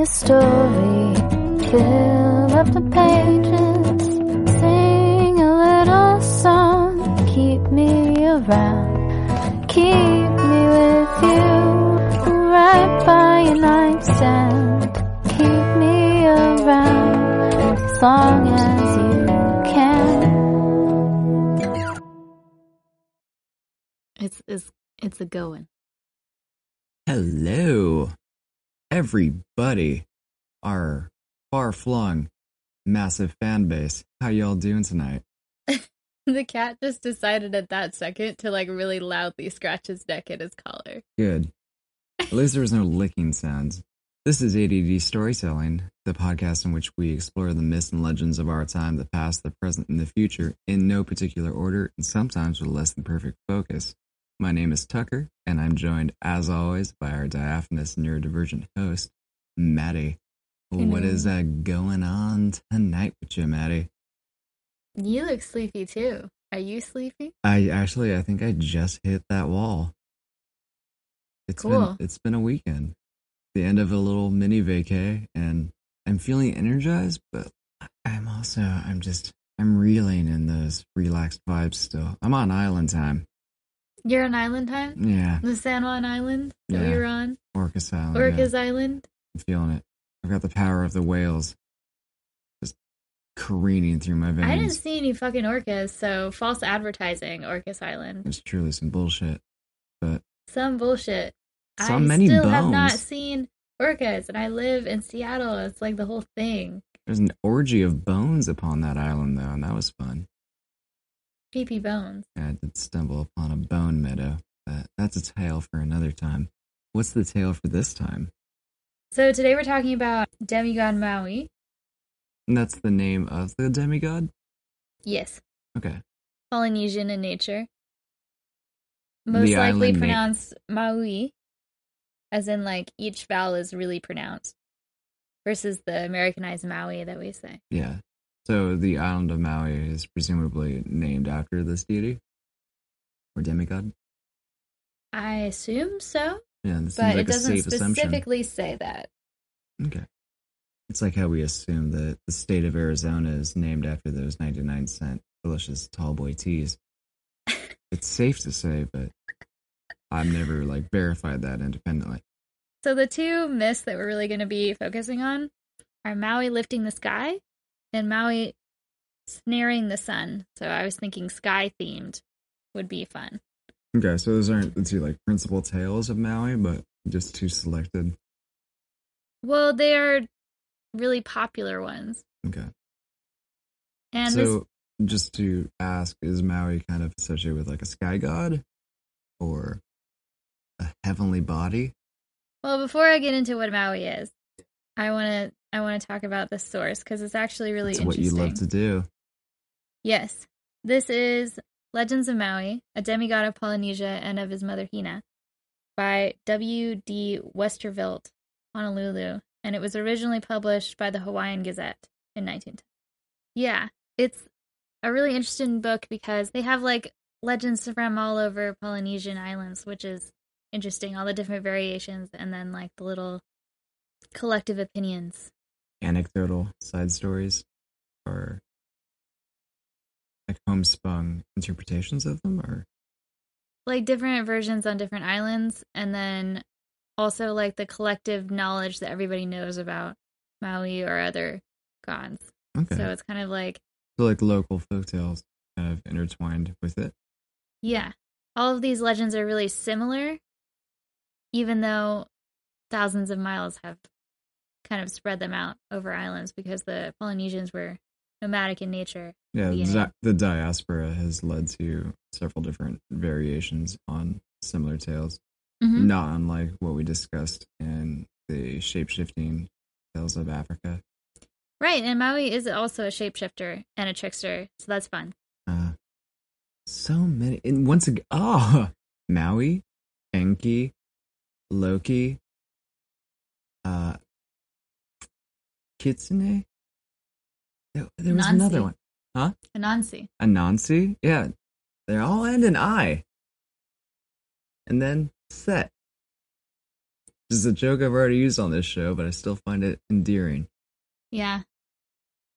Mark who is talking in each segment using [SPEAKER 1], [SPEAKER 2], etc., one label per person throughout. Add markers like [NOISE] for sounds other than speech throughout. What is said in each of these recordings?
[SPEAKER 1] me a story. Fill up the pages. Sing a little song. Keep me around. Keep me with you. Right by your nightstand. Keep me around. As long as you can.
[SPEAKER 2] It's it's it's a going.
[SPEAKER 3] Hello, everybody. Our far flung, massive fan base. How y'all doing tonight? [LAUGHS]
[SPEAKER 2] The cat just decided at that second to like really loudly scratch his neck at his collar.
[SPEAKER 3] Good. At least there was no licking sounds. This is ADD Storytelling, the podcast in which we explore the myths and legends of our time, the past, the present, and the future, in no particular order, and sometimes with less than perfect focus. My name is Tucker, and I'm joined, as always, by our diaphanous neurodivergent host, Maddie. What is uh, going on tonight with you, Maddie?
[SPEAKER 2] You look sleepy too. Are you sleepy?
[SPEAKER 3] I actually, I think I just hit that wall. It's
[SPEAKER 2] Cool.
[SPEAKER 3] been it's been a weekend, the end of a little mini vacay, and I'm feeling energized, but I'm also I'm just I'm reeling in those relaxed vibes still. I'm on island time.
[SPEAKER 2] You're on island time?
[SPEAKER 3] Yeah,
[SPEAKER 2] The San Juan Island that we were on?
[SPEAKER 3] Orcas Island. yeah.
[SPEAKER 2] Orcas Island?
[SPEAKER 3] I'm feeling it. I've got the power of the whales just careening through my veins.
[SPEAKER 2] I didn't see any fucking orcas, so false advertising, Orcas Island.
[SPEAKER 3] It's truly some bullshit. But
[SPEAKER 2] Some bullshit.
[SPEAKER 3] So
[SPEAKER 2] I
[SPEAKER 3] many
[SPEAKER 2] still have not seen orcas, and I live in Seattle. It's like the whole thing.
[SPEAKER 3] there's an orgy of bones upon that island, though, and that was fun.
[SPEAKER 2] Creepy bones.
[SPEAKER 3] I did stumble upon a bone meadow, but that's a tale for another time. What's the tale for this time?
[SPEAKER 2] So today we're talking about demigod Maui.
[SPEAKER 3] And that's the name of the demigod?
[SPEAKER 2] Yes,
[SPEAKER 3] Okay.
[SPEAKER 2] Polynesian in nature. Most
[SPEAKER 3] The
[SPEAKER 2] likely pronounced Maui, as in like each vowel is really pronounced, versus the Americanized Maui that we say.
[SPEAKER 3] Yeah. So the island of Maui is presumably named after this deity? Or demigod?
[SPEAKER 2] I assume so,
[SPEAKER 3] Yeah, this
[SPEAKER 2] but
[SPEAKER 3] seems
[SPEAKER 2] it doesn't
[SPEAKER 3] safe assumption.
[SPEAKER 2] specifically say that.
[SPEAKER 3] Okay. It's like how we assume that the state of Arizona is named after those 99 cent delicious tall boy teas. [LAUGHS] it's safe to say, but I've never like verified that independently.
[SPEAKER 2] So the two myths that we're really going to be focusing on are Maui lifting the sky and Maui snaring the sun. So I was thinking sky themed would be fun.
[SPEAKER 3] Okay, so those aren't the two like principal tales of Maui, but just two selected.
[SPEAKER 2] Well, they are really popular ones.
[SPEAKER 3] Okay.
[SPEAKER 2] And this
[SPEAKER 3] so just to ask, is Maui kind of associated with like a sky god or a heavenly body?
[SPEAKER 2] well, before I get into what Maui is, I want to I want to talk about the source cuz it's actually really
[SPEAKER 3] That's what you love to do.
[SPEAKER 2] Yes. This is Legends of Maui, a demigod of Polynesia and of his mother Hina, by W.D. Westervelt, Honolulu, and it was originally published by the Hawaiian Gazette in 1910. Yeah, it's a really interesting book because they have like legends from all over Polynesian islands, which is interesting, all the different variations, and then like the little collective opinions.
[SPEAKER 3] Anecdotal side stories or like homespun interpretations of them or
[SPEAKER 2] like different versions on different islands and then also like the collective knowledge that everybody knows about Maui or other gods.
[SPEAKER 3] okay.
[SPEAKER 2] So it's kind of like
[SPEAKER 3] so like local folktales kind of intertwined with it.
[SPEAKER 2] yeah, all of these legends are really similar even though thousands of miles have kind of spread them out over islands because the Polynesians were nomadic in nature.
[SPEAKER 3] Yeah, the, the diaspora has led to several different variations on similar tales,
[SPEAKER 2] Mhm.
[SPEAKER 3] not unlike what we discussed in the shapeshifting tales of Africa.
[SPEAKER 2] Right, and Maui is also a shapeshifter and a trickster, so that's fun.
[SPEAKER 3] Uh, so many, and once again, [LAUGHS] oh, Maui, Enki, Loki, uh, Kitsune. There, there was another one. Huh?
[SPEAKER 2] Anansi.
[SPEAKER 3] Anansi? Yeah. They all end in I. And then Set. This is a joke I've already used on this show, but I still find it endearing.
[SPEAKER 2] Yeah.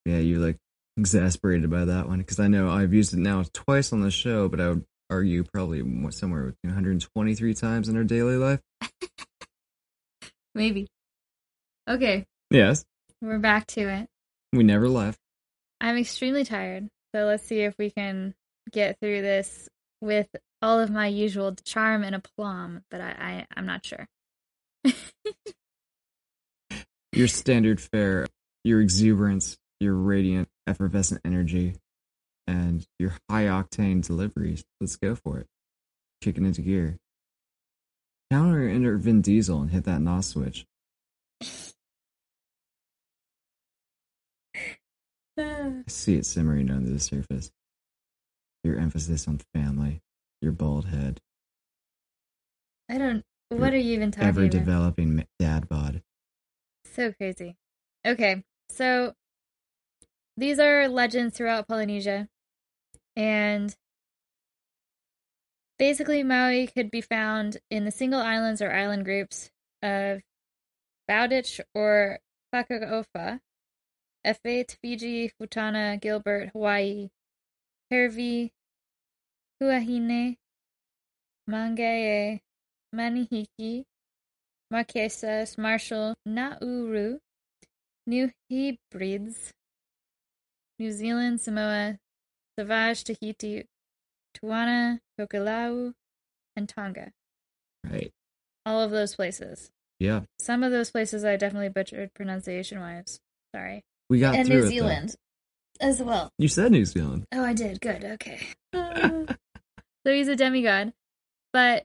[SPEAKER 3] Yeah, you like exasperated by that one because I know I've used it now twice on the show, but I would argue probably somewhere between 123 times in our daily life. [LAUGHS]
[SPEAKER 2] Maybe. Okay,
[SPEAKER 3] Yes,
[SPEAKER 2] we're back to it.
[SPEAKER 3] we never left.
[SPEAKER 2] I'm extremely tired, so let's see if we can get through this with all of my usual charm and aplomb, but I, I I'm not sure. [LAUGHS]
[SPEAKER 3] Your standard fare, your exuberance, your radiant, effervescent energy, and your high octane deliveries. Let's go for it. Kicking into gear. Counter enter Vin Diesel and hit that NOS switch. [LAUGHS] I see it simmering under the surface. Your emphasis on family, your bald head,
[SPEAKER 2] I don't. What are you even talking
[SPEAKER 3] ever
[SPEAKER 2] about?
[SPEAKER 3] developing dad bod.
[SPEAKER 2] So crazy. Okay, so these are legends throughout Polynesia, and basically Maui could be found in the single islands or island groups of Bowditch or Whakaofa, Efate, Fiji, Futana, Gilbert, Hawaii, Hervey, Huahine, Mangae, Manihiki, Marquesas, Marshall, Nauru, New Hebrides, New Zealand, Samoa, Savage, Tahiti, Tuana, Tokelau, and Tonga.
[SPEAKER 3] Right.
[SPEAKER 2] All of those places.
[SPEAKER 3] Yeah.
[SPEAKER 2] Some of those places I definitely butchered pronunciation wise. Sorry.
[SPEAKER 3] We got
[SPEAKER 2] and New
[SPEAKER 3] though.
[SPEAKER 2] Zealand as well.
[SPEAKER 3] You said New Zealand.
[SPEAKER 2] Oh, I did. Good. Okay. [LAUGHS] so he's a demigod, but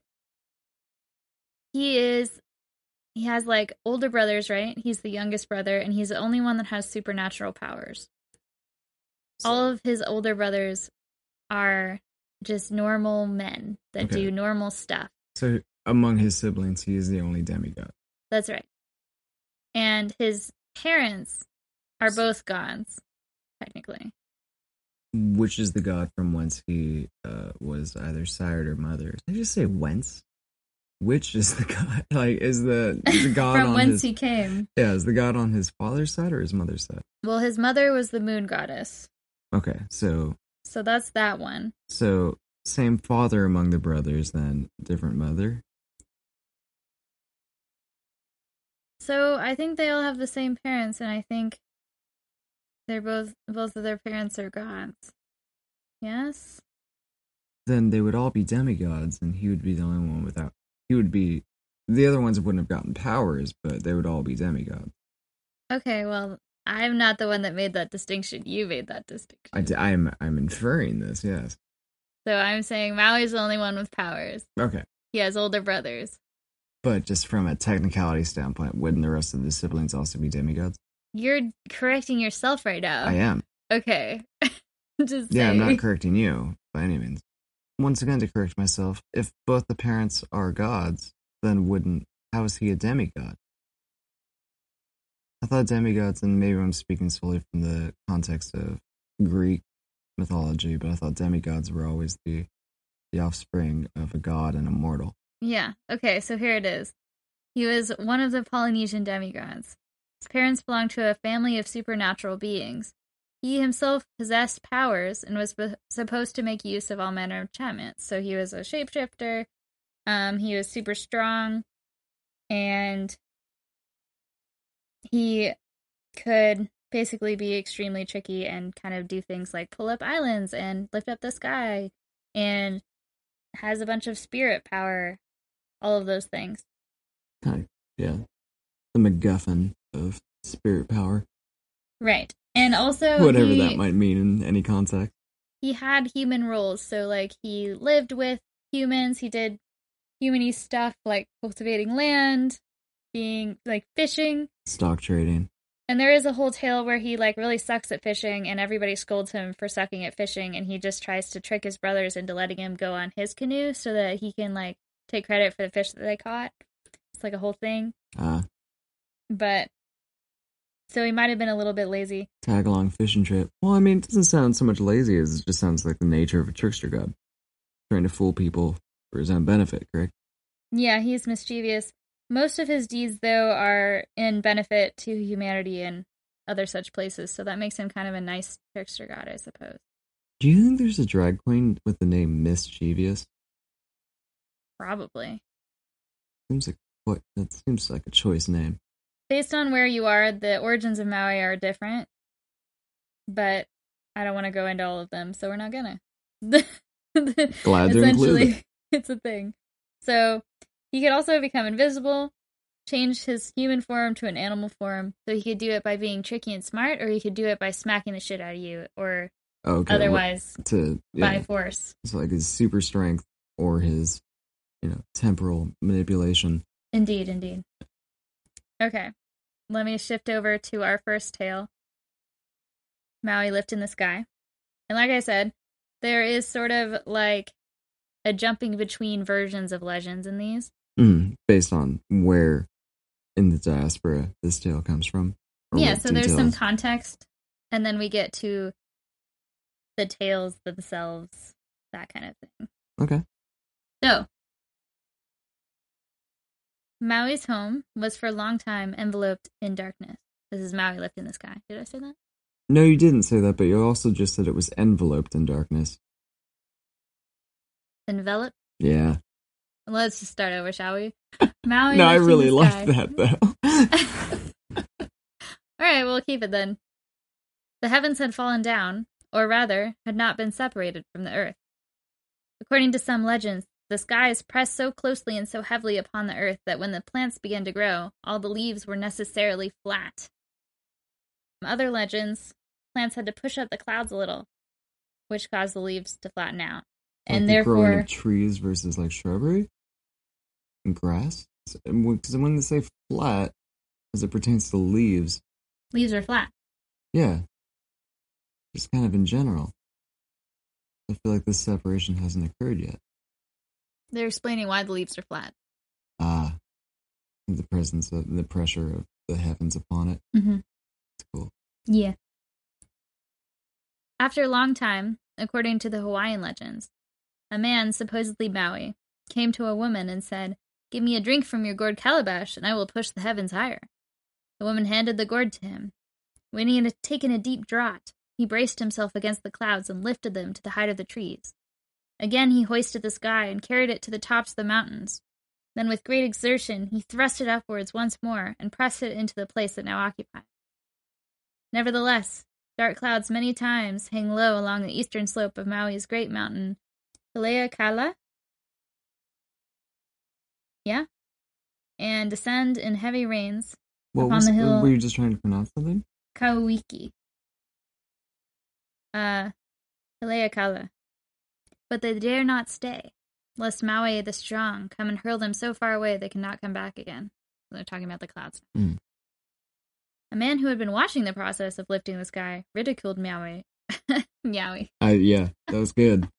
[SPEAKER 2] he is. He has like older brothers, right? He's the youngest brother, and he's the only one that has supernatural powers. All of his older brothers are just normal men that
[SPEAKER 3] Okay.
[SPEAKER 2] do normal stuff.
[SPEAKER 3] So among his siblings, he is the only demigod.
[SPEAKER 2] That's right. And his parents are both gods, technically.
[SPEAKER 3] Which is the god from whence he uh, was either sired or mothered? Did I just say whence? Which is the [LAUGHS] god? Like, is the, is the god
[SPEAKER 2] From whence
[SPEAKER 3] his
[SPEAKER 2] he came.
[SPEAKER 3] yeah? Is the god on his father's side or his mother's side?
[SPEAKER 2] Well, his mother was the moon goddess.
[SPEAKER 3] Okay, so
[SPEAKER 2] So that's that one.
[SPEAKER 3] so same father among the brothers, then different mother.
[SPEAKER 2] So I think they all have the same parents, and I think they're both both of their parents are gods. Yes.
[SPEAKER 3] Then they would all be demigods, and he would be the only one without. He would be. The other ones wouldn't have gotten powers, but they would all be demigods.
[SPEAKER 2] Okay. Well, I'm not the one that made that distinction. You made that distinction.
[SPEAKER 3] I, d- I'm I'm inferring this. Yes.
[SPEAKER 2] So I'm saying Maui's the only one with powers.
[SPEAKER 3] Okay.
[SPEAKER 2] He has older brothers.
[SPEAKER 3] But just from a technicality standpoint, wouldn't the rest of the siblings also be demigods?
[SPEAKER 2] You're correcting yourself right now.
[SPEAKER 3] I am.
[SPEAKER 2] Okay. [LAUGHS] Just
[SPEAKER 3] Yeah, I'm not correcting you by any means. Once again, to correct myself, if both the parents are gods, then wouldn't how is he a demigod? I thought demigods, and maybe I'm speaking solely from the context of Greek mythology, but I thought demigods were always the the offspring of a god and a mortal.
[SPEAKER 2] Yeah. Okay, so here it is. He was one of the Polynesian demigods. His parents belonged to a family of supernatural beings. He himself possessed powers and was be- supposed to make use of all manner of enchantments. So he was a shapeshifter. Um, he was super strong, and he could basically be extremely tricky and kind of do things like pull up islands and lift up the sky, and has a bunch of spirit power all of those things.
[SPEAKER 3] Kind yeah. The MacGuffin of spirit power,
[SPEAKER 2] Right. And also
[SPEAKER 3] whatever
[SPEAKER 2] he,
[SPEAKER 3] that might mean in any context.
[SPEAKER 2] he had human roles. So like he lived with humans, he did humany stuff like cultivating land, being like fishing.
[SPEAKER 3] Stock trading.
[SPEAKER 2] And there is a whole tale where he like really sucks at fishing and everybody scolds him for sucking at fishing and he just tries to trick his brothers into letting him go on his canoe so that he can like take credit for the fish that they caught. It's like a whole thing.
[SPEAKER 3] Uh,
[SPEAKER 2] But so he might have been a little bit lazy.
[SPEAKER 3] tag along fishing trip. Well, I mean, it doesn't sound so much lazy as it just sounds like the nature of a trickster god. Trying to fool people for his own benefit, correct?
[SPEAKER 2] Yeah, he's mischievous. Most of his deeds, though, are in benefit to humanity and other such places, so that makes him kind of a nice trickster god, I suppose.
[SPEAKER 3] Do you think there's a drag queen with the name Mischievous?
[SPEAKER 2] Probably.
[SPEAKER 3] Seems like what that seems like a choice name.
[SPEAKER 2] Based on where you are, the origins of Maui are different, but I don't want to go into all of them, so we're not gonna. [LAUGHS]
[SPEAKER 3] Glad it. [LAUGHS]
[SPEAKER 2] it's a thing. So he could also become invisible, change his human form to an animal form. So he could do it by being tricky and smart, or he could do it by smacking the shit out of you, or
[SPEAKER 3] Okay.
[SPEAKER 2] otherwise
[SPEAKER 3] to yeah,
[SPEAKER 2] by force.
[SPEAKER 3] it's like his super strength or his, you know, temporal manipulation.
[SPEAKER 2] Indeed, indeed. Okay, let me shift over to our first tale Maui Lift in the Sky. And like I said, there is sort of like a jumping between versions of legends in these.
[SPEAKER 3] Mm, based on where in the diaspora this tale comes from.
[SPEAKER 2] yeah, so there's some context, and then we get to the tales themselves, that kind of thing.
[SPEAKER 3] Okay.
[SPEAKER 2] So, Maui's home was for a long time enveloped in darkness. This is Maui Lift in the Sky. Did I say that?
[SPEAKER 3] No, you didn't say that, but you also just said it was enveloped in darkness.
[SPEAKER 2] Enveloped?
[SPEAKER 3] Yeah.
[SPEAKER 2] Let's just start over, shall we? [LAUGHS] Maui
[SPEAKER 3] no, I really
[SPEAKER 2] the
[SPEAKER 3] like that though. [LAUGHS] [LAUGHS]
[SPEAKER 2] All right, we'll keep it then. The heavens had fallen down, or rather, had not been separated from the earth. According to some legends, the skies pressed so closely and so heavily upon the earth that when the plants began to grow, all the leaves were necessarily flat. From other legends, plants had to push up the clouds a little, which caused the leaves to flatten out.
[SPEAKER 3] Like
[SPEAKER 2] And
[SPEAKER 3] the growing
[SPEAKER 2] therefore,
[SPEAKER 3] of trees versus like shrubbery and grass. Because when they say flat, as it pertains to leaves,
[SPEAKER 2] leaves are flat.
[SPEAKER 3] yeah, just kind of in general. I feel like this separation hasn't occurred yet.
[SPEAKER 2] They're explaining why the leaves are flat.
[SPEAKER 3] Ah, the presence of the pressure of the heavens upon it.
[SPEAKER 2] Mm-hmm.
[SPEAKER 3] It's cool.
[SPEAKER 2] Yeah. After a long time, according to the Hawaiian legends, a man, supposedly Maui, came to a woman and said, Give me a drink from your gourd calabash, and I will push the heavens higher. The woman handed the gourd to him. When he had taken a deep draught, he braced himself against the clouds and lifted them to the height of the trees. Again he hoisted the sky and carried it to the tops of the mountains. Then, with great exertion, he thrust it upwards once more and pressed it into the place it now occupied. Nevertheless, dark clouds many times hang low along the eastern slope of Maui's great mountain, Haleakala. Yeah? And descend in heavy rains,
[SPEAKER 3] What
[SPEAKER 2] Up on
[SPEAKER 3] was,
[SPEAKER 2] the hill-
[SPEAKER 3] Were you just trying to pronounce something?
[SPEAKER 2] Kauiki. Uh, Haleakala. But they dare not stay, lest Maui the strong come and hurl them so far away they cannot come back again. They're talking about the clouds.
[SPEAKER 3] Mm.
[SPEAKER 2] A man who had been watching the process of lifting the sky ridiculed Maui. [LAUGHS] Maui.
[SPEAKER 3] I yeah, that was good. [LAUGHS]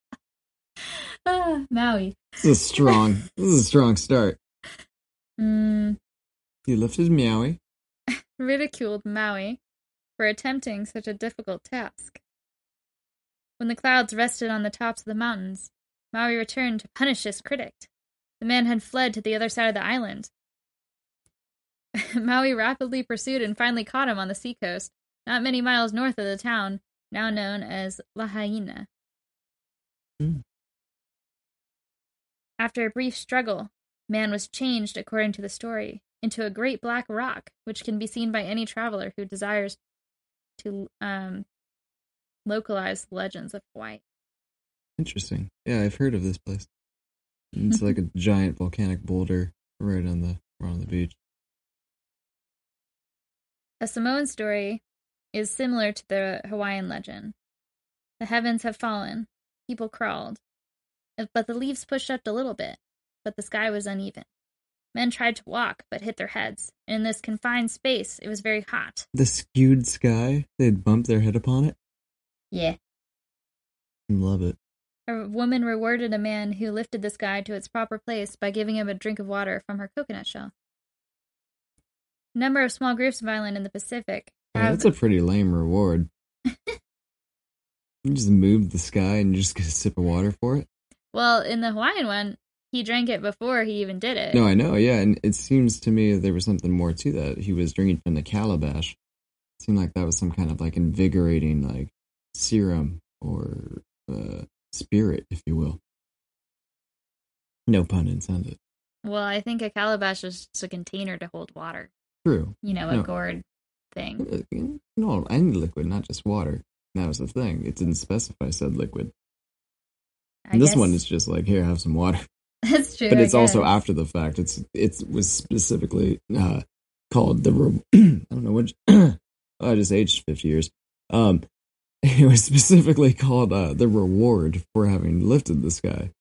[SPEAKER 2] Ah, Maui.
[SPEAKER 3] This is strong. [LAUGHS] this is a strong start.
[SPEAKER 2] Mm,
[SPEAKER 3] He lifted Maui.
[SPEAKER 2] ridiculed Maui for attempting such a difficult task. When the clouds rested on the tops of the mountains, Maui returned to punish his critic. The man had fled to the other side of the island. [LAUGHS] Maui rapidly pursued and finally caught him on the seacoast, not many miles north of the town, now known as Lahaina.
[SPEAKER 3] Hmm.
[SPEAKER 2] After a brief struggle, man was changed, according to the story, into a great black rock, which can be seen by any traveler who desires to um, localize the legends of Hawaii.
[SPEAKER 3] Interesting. Yeah, I've heard of this place. It's like [LAUGHS] a giant volcanic boulder right on the right on the beach.
[SPEAKER 2] A Samoan story is similar to the Hawaiian legend. The heavens have fallen, people crawled, but the leaves pushed up a little bit, but the sky was uneven. Men tried to walk, but hit their heads, in this confined space, it was very hot.
[SPEAKER 3] The skewed sky. They'd bump their head upon it.
[SPEAKER 2] Yeah.
[SPEAKER 3] Mm, love it.
[SPEAKER 2] A woman rewarded a man who lifted the sky to its proper place by giving him a drink of water from her coconut shell. Number of small groups of islands in the Pacific have
[SPEAKER 3] that's a pretty lame reward. [LAUGHS] you just move the sky and you just get a sip of water for it.
[SPEAKER 2] Well, in the Hawaiian one, he drank it before he even did it.
[SPEAKER 3] No, I know, yeah, and it seems to me there was something more to that. He was drinking from the calabash. It seemed like that was some kind of like invigorating, like serum or uh, spirit, if you will. No pun intended.
[SPEAKER 2] Well, I think a calabash is just a container to hold water.
[SPEAKER 3] True.
[SPEAKER 2] You know, a
[SPEAKER 3] No.
[SPEAKER 2] gourd thing.
[SPEAKER 3] Uh, No, any liquid, not just water. That was the thing. It didn't specify said liquid.
[SPEAKER 2] I
[SPEAKER 3] And this
[SPEAKER 2] guess-
[SPEAKER 3] one is just like, here, have some water. [LAUGHS]
[SPEAKER 2] That's true.
[SPEAKER 3] but it's also after the fact. It's it was specifically uh, called the. Re- [CLEARS THROAT] I don't know what. [CLEARS THROAT] I just aged fifty years. Um, [LAUGHS] it was specifically called uh, the reward for having lifted this guy.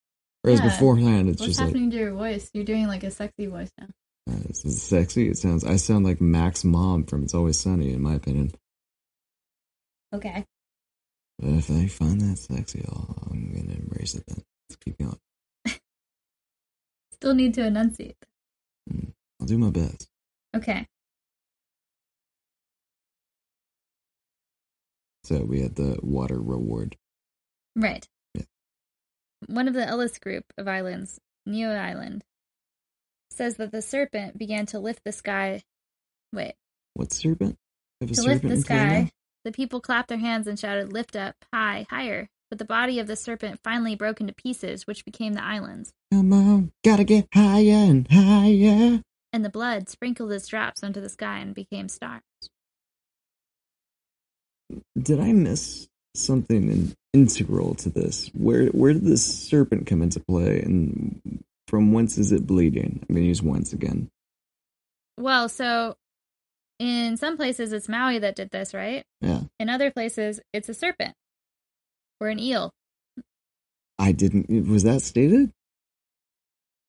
[SPEAKER 3] Whereas
[SPEAKER 2] Yeah.
[SPEAKER 3] beforehand, it's
[SPEAKER 2] What's
[SPEAKER 3] just like
[SPEAKER 2] happening to your voice? You're doing like a sexy voice now.
[SPEAKER 3] uh, this is sexy. It sounds. I sound like Mac's mom from It's Always Sunny, in my opinion.
[SPEAKER 2] Okay.
[SPEAKER 3] But if I find that sexy, I'll, I'm gonna embrace it. Then let's keep going. [LAUGHS]
[SPEAKER 2] Still need to enunciate.
[SPEAKER 3] I'll do my best.
[SPEAKER 2] Okay.
[SPEAKER 3] So we had the water reward.
[SPEAKER 2] Right.
[SPEAKER 3] Yeah.
[SPEAKER 2] One of the Ellice group of islands, Neo Island, says that the serpent began to lift the sky. Wait.
[SPEAKER 3] What serpent?
[SPEAKER 2] To lift
[SPEAKER 3] serpent
[SPEAKER 2] the
[SPEAKER 3] play now?
[SPEAKER 2] sky, the people clapped their hands and shouted, Lift up, high, higher. But the body of the serpent finally broke into pieces, which became the islands,
[SPEAKER 3] Come on, gotta get higher and higher.
[SPEAKER 2] and the blood sprinkled its drops onto the sky and became stars.
[SPEAKER 3] Did I miss something in, integral to this? Where where did this serpent come into play, and from whence is it bleeding? I'm gonna use once again.
[SPEAKER 2] Well, so in some places it's Maui that did this, right?
[SPEAKER 3] Yeah,
[SPEAKER 2] In other places it's a serpent or an eel.
[SPEAKER 3] I didn't. Was that stated?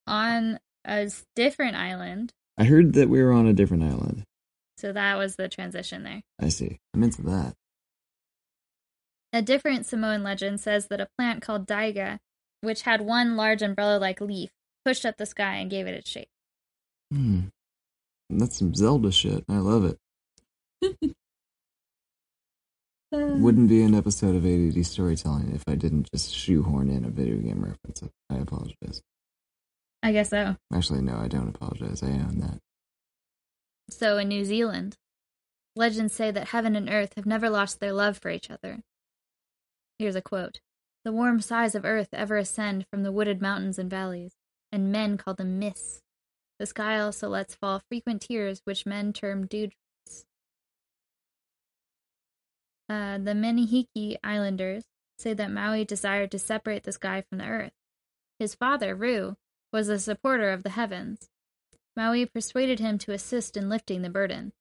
[SPEAKER 2] on a different island.
[SPEAKER 3] I heard that we were on a different island.
[SPEAKER 2] So that was the transition there.
[SPEAKER 3] I see. I'm into that.
[SPEAKER 2] A different Samoan legend says that a plant called daiga, which had one large umbrella like leaf, pushed up the sky and gave it its shape.
[SPEAKER 3] Hmm. That's some Zelda shit. I love it. [LAUGHS] Wouldn't be an episode of ADD storytelling if I didn't just shoehorn in a video game reference. I apologize.
[SPEAKER 2] I guess so.
[SPEAKER 3] Actually, no, I don't apologize. I own that.
[SPEAKER 2] So in New Zealand, legends say that heaven and earth have never lost their love for each other. Here's a quote The warm sighs of earth ever ascend from the wooded mountains and valleys, and men call them mists. The sky also lets fall frequent tears, which men term dewdrops. Uh, the Manihiki Islanders say that Maui desired to separate the sky from the earth. His father, Ru, was a supporter of the heavens. Maui persuaded him to assist in lifting the burden.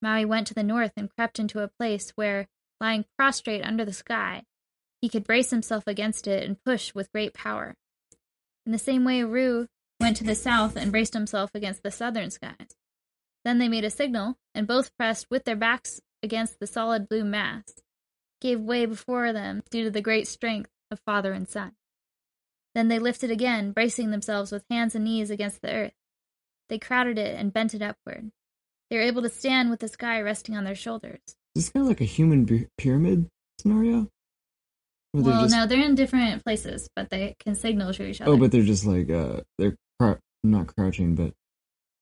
[SPEAKER 2] Maui went to the north and crept into a place where, lying prostrate under the sky, he could brace himself against it and push with great power. In the same way, Ru went to the south and braced himself against the southern skies. Then they made a signal, and both pressed with their backs against the solid blue mass, gave way before them due to the great strength of father and son. Then they lifted again, bracing themselves with hands and knees against the earth. They crowded it and bent it upward. They were able to stand with the sky resting on their shoulders.
[SPEAKER 3] Is this kind of like a human pyramid scenario?
[SPEAKER 2] Well,
[SPEAKER 3] just-
[SPEAKER 2] no, they're in different places, but they can signal to each other.
[SPEAKER 3] Oh, but they're just like uh, they're crou- not crouching, but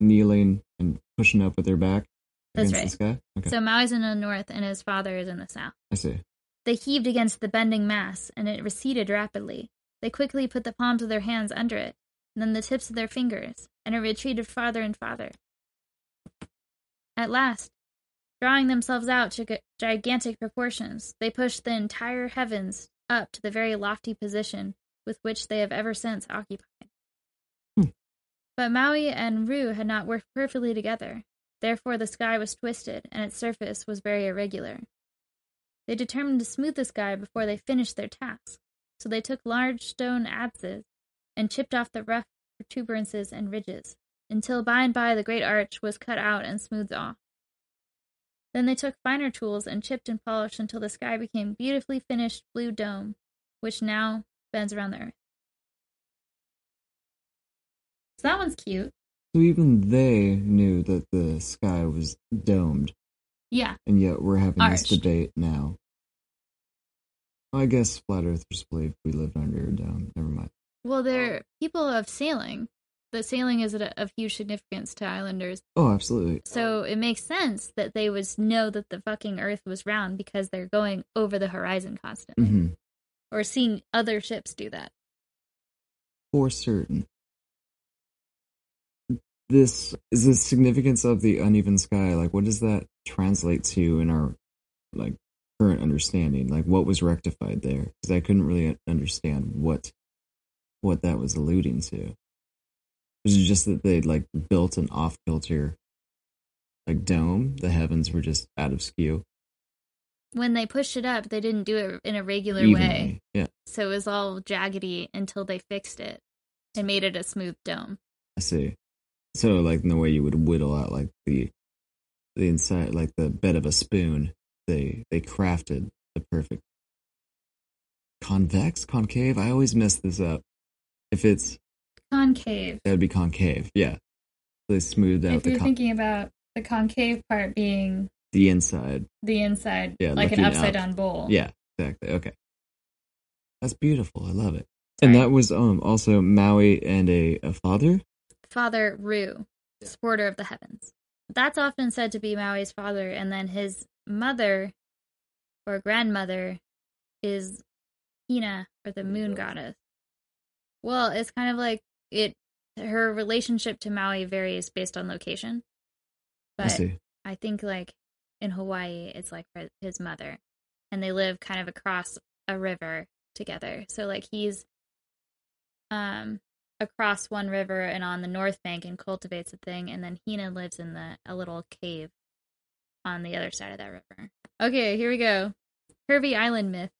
[SPEAKER 3] kneeling and pushing up with their back
[SPEAKER 2] That's
[SPEAKER 3] sky. Okay,
[SPEAKER 2] So Maui's in the north and his father is in the south.
[SPEAKER 3] I see.
[SPEAKER 2] They heaved against the bending mass, and it receded rapidly. They quickly put the palms of their hands under it, and then the tips of their fingers, and it retreated farther and farther. At last, drawing themselves out to gigantic proportions, they pushed the entire heavens up to the very lofty position with which they have ever since occupied.
[SPEAKER 3] Hmm.
[SPEAKER 2] But Maui and Ru had not worked perfectly together. Therefore, the sky was twisted, and its surface was very irregular. They determined to smooth the sky before they finished their task, so they took large stone adzes and chipped off the rough protuberances and ridges, until by and by the great arch was cut out and smoothed off. Then they took finer tools and chipped and polished until the sky became beautifully finished blue dome, which now bends around the earth. So that one's cute.
[SPEAKER 3] So even they knew that the sky was domed,
[SPEAKER 2] Yeah.
[SPEAKER 3] and yet we're having this debate now. I guess flat earthers believe we lived under a dome. Never mind.
[SPEAKER 2] Well, they're people of sailing. The sailing is of huge significance to islanders.
[SPEAKER 3] Oh, absolutely.
[SPEAKER 2] So it makes sense that they would know that the fucking Earth was round because they're going over the horizon constantly,
[SPEAKER 3] hmm
[SPEAKER 2] or seeing other ships do that.
[SPEAKER 3] For certain. This is the significance of the uneven sky. Like, what does that translate to in our like current understanding? Like, what was rectified there? Because I couldn't really understand what what that was alluding to. Was it just that they like built an off kilter like dome? The heavens were just out of skew.
[SPEAKER 2] When they pushed it up, they didn't do it in a regular
[SPEAKER 3] Evenly.
[SPEAKER 2] way,
[SPEAKER 3] Yeah,
[SPEAKER 2] so it was all jaggedy until they fixed it and made it a smooth dome.
[SPEAKER 3] I see. So, like in the way you would whittle out like the the inside, like the bed of a spoon, they they crafted the perfect convex, concave. I always mess this up. If it's
[SPEAKER 2] Concave.
[SPEAKER 3] that would be concave. Yeah, they smoothed out
[SPEAKER 2] If
[SPEAKER 3] the
[SPEAKER 2] you're
[SPEAKER 3] con-
[SPEAKER 2] thinking about the concave part being
[SPEAKER 3] the inside.
[SPEAKER 2] the inside,
[SPEAKER 3] Yeah,
[SPEAKER 2] like an upside
[SPEAKER 3] up.
[SPEAKER 2] down bowl.
[SPEAKER 3] Yeah, exactly. Okay, that's beautiful. I love it.
[SPEAKER 2] Sorry.
[SPEAKER 3] And that was um also Maui and a, a father.
[SPEAKER 2] Father Ru, supporter of the heavens. That's often said to be Maui's father, and then his mother or grandmother is Hina, or the moon goddess. Well, it's kind of like it. Her relationship to Maui varies based on location,
[SPEAKER 3] I
[SPEAKER 2] but
[SPEAKER 3] see.
[SPEAKER 2] I think like in Hawaii, it's like her- his mother, and they live kind of across a river together. So like he's um across one river and on the north bank and cultivates a thing, and then Hina lives in the a little cave on the other side of that river. Okay, here we go. Hervey Island myth,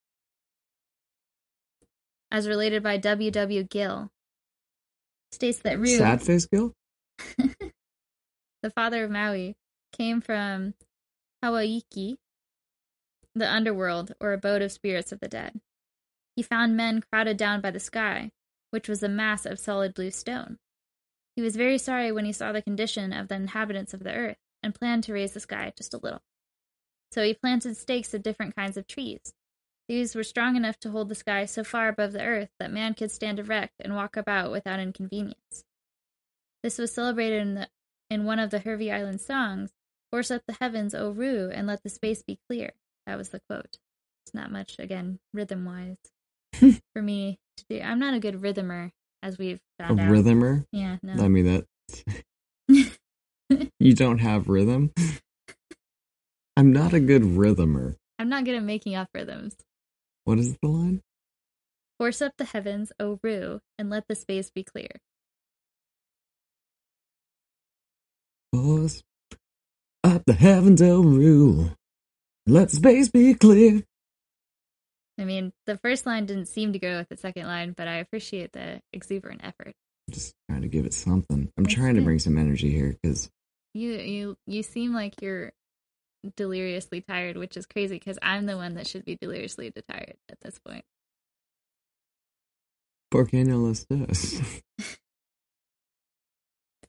[SPEAKER 2] as related by W. W. Gill, states that Ru
[SPEAKER 3] Sad face Gill. [LAUGHS]
[SPEAKER 2] the father of Maui, came from Hawaiki, the underworld or abode of spirits of the dead. He found men crowded down by the sky, which was a mass of solid blue stone. He was very sorry when he saw the condition of the inhabitants of the earth and planned to raise the sky just a little. So he planted stakes of different kinds of trees. These were strong enough to hold the sky so far above the earth that man could stand erect and walk about without inconvenience. This was celebrated in the in one of the Hervey Island songs, Force up the heavens, O Ru, and let the space be clear. That was the quote. It's not much, again, rhythm wise [LAUGHS] for me to do. I'm not a good rhythmer, as we've
[SPEAKER 3] A
[SPEAKER 2] found out.
[SPEAKER 3] A rhythmer.
[SPEAKER 2] Yeah,
[SPEAKER 3] I mean that [LAUGHS] you don't have rhythm. [LAUGHS] I'm not a good rhythmer.
[SPEAKER 2] I'm not good at making up rhythms.
[SPEAKER 3] What is the line?
[SPEAKER 2] Force up the heavens, O Ru, and let the space be clear.
[SPEAKER 3] Force up the heavens, oh rule. Let space be clear.
[SPEAKER 2] I mean, the first line didn't seem to go with the second line, but I appreciate the exuberant effort.
[SPEAKER 3] I'm Just trying to give it something. I'm
[SPEAKER 2] It's
[SPEAKER 3] trying to bring some energy here because
[SPEAKER 2] You you you seem like you're deliriously tired, which is crazy because I'm the one that should be deliriously tired at this point.
[SPEAKER 3] Porcanos does. [LAUGHS]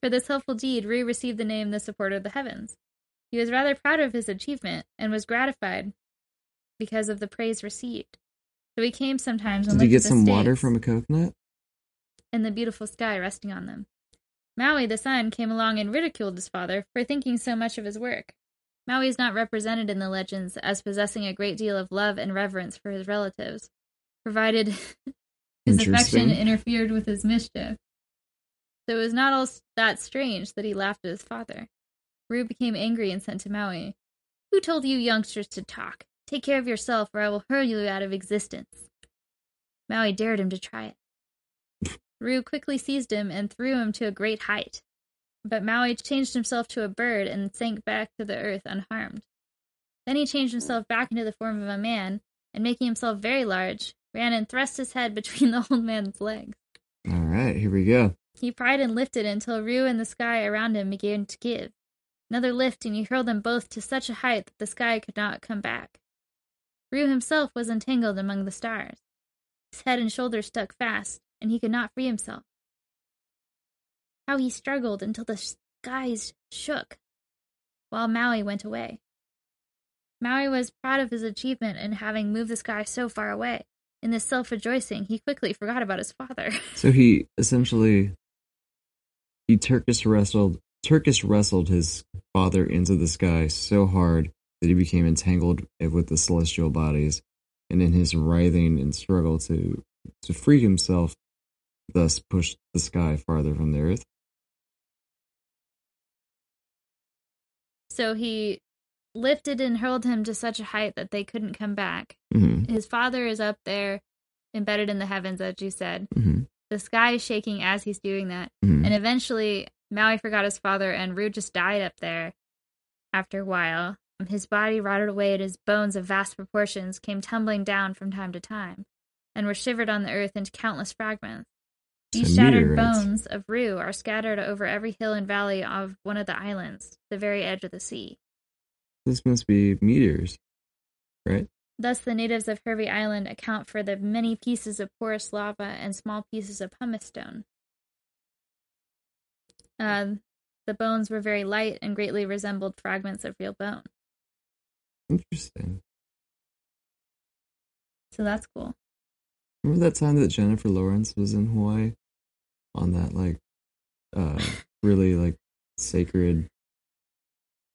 [SPEAKER 2] For this helpful deed, Rui received the name the Supporter of the Heavens. He was rather proud of his achievement and was gratified because of the praise received. So he came sometimes and
[SPEAKER 3] Did you
[SPEAKER 2] looked
[SPEAKER 3] get some water from a coconut?
[SPEAKER 2] and the beautiful sky resting on them. Maui, the son, came along and ridiculed his father for thinking so much of his work. Maui is not represented in the legends as possessing a great deal of love and reverence for his relatives, provided [LAUGHS] his affection interfered with his mischief. So it was not all that strange that he laughed at his father. Ru became angry and sent to Maui. Who told you youngsters to talk? Take care of yourself, or I will hurl you out of existence. Maui dared him to try it. [LAUGHS] Ru quickly seized him and threw him to a great height. But Maui changed himself to a bird and sank back to the earth unharmed. Then he changed himself back into the form of a man, and making himself very large, ran and thrust his head between [LAUGHS] the old man's legs.
[SPEAKER 3] All right, here we go.
[SPEAKER 2] He pried and lifted until Ru and the sky around him began to give. Another lift, and he hurled them both to such a height that the sky could not come back. Ru himself was entangled among the stars. His head and shoulders stuck fast, and he could not free himself. How he struggled until the skies shook, while Maui went away. Maui was proud of his achievement in having moved the sky so far away. In this self rejoicing, he quickly forgot about his father. [LAUGHS]
[SPEAKER 3] So he essentially he Turkish wrestled Turkish wrestled his father into the sky so hard that he became entangled with the celestial bodies, and in his writhing and struggle to to free himself, thus pushed the sky farther from the earth.
[SPEAKER 2] So he lifted and hurled him to such a height that they couldn't come back.
[SPEAKER 3] hmm
[SPEAKER 2] His father is up there, embedded in the heavens, as you said.
[SPEAKER 3] hmm
[SPEAKER 2] The sky is shaking as he's doing that.
[SPEAKER 3] hmm
[SPEAKER 2] And eventually, Maui forgot his father, and Ru just died up there after a while. His body rotted away, and his bones of vast proportions came tumbling down from time to time, and were shivered on the earth into countless fragments. These shattered bones of Ru are scattered over every hill and valley of one of the islands, the very edge of the sea.
[SPEAKER 3] This must be meteors, right?
[SPEAKER 2] Thus, the natives of Hervey Island account for the many pieces of porous lava and small pieces of pumice stone. Um, the bones were very light and greatly resembled fragments of real bone.
[SPEAKER 3] Interesting.
[SPEAKER 2] So that's cool.
[SPEAKER 3] Remember that time that Jennifer Lawrence was in Hawaii on that like uh [LAUGHS] really like sacred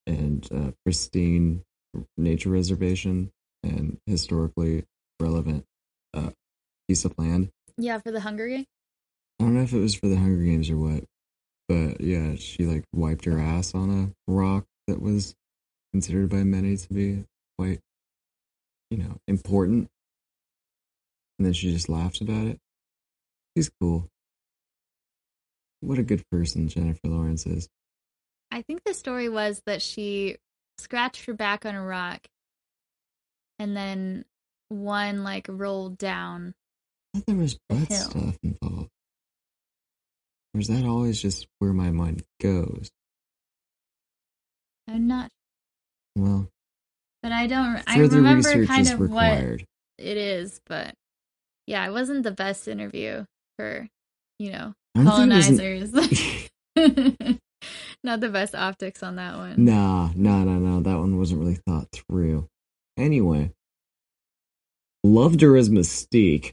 [SPEAKER 3] and uh, pristine nature reservation and historically relevant uh piece of land.
[SPEAKER 2] Yeah, for the Hunger Games.
[SPEAKER 3] I don't know if it was for the Hunger Games or what, but yeah, she like wiped her ass on a rock that was considered by many to be quite, you know, important. And then she just laughed about it. She's cool. What a good person Jennifer Lawrence is.
[SPEAKER 2] I think the story was that she scratched her back on a rock, and then one like rolled down.
[SPEAKER 3] I thought there was butt stuff involved. Or is that always just where my mind goes?
[SPEAKER 2] I'm not,
[SPEAKER 3] Well,
[SPEAKER 2] but I don't. I remember kind of what
[SPEAKER 3] required.
[SPEAKER 2] it is, but yeah, it wasn't the best interview for you know
[SPEAKER 3] I don't think it was
[SPEAKER 2] colonizers. [LAUGHS] [LAUGHS] Not the best optics on that one.
[SPEAKER 3] Nah, nah, nah, nah. That one wasn't really thought through. Anyway, loved her as Mystique.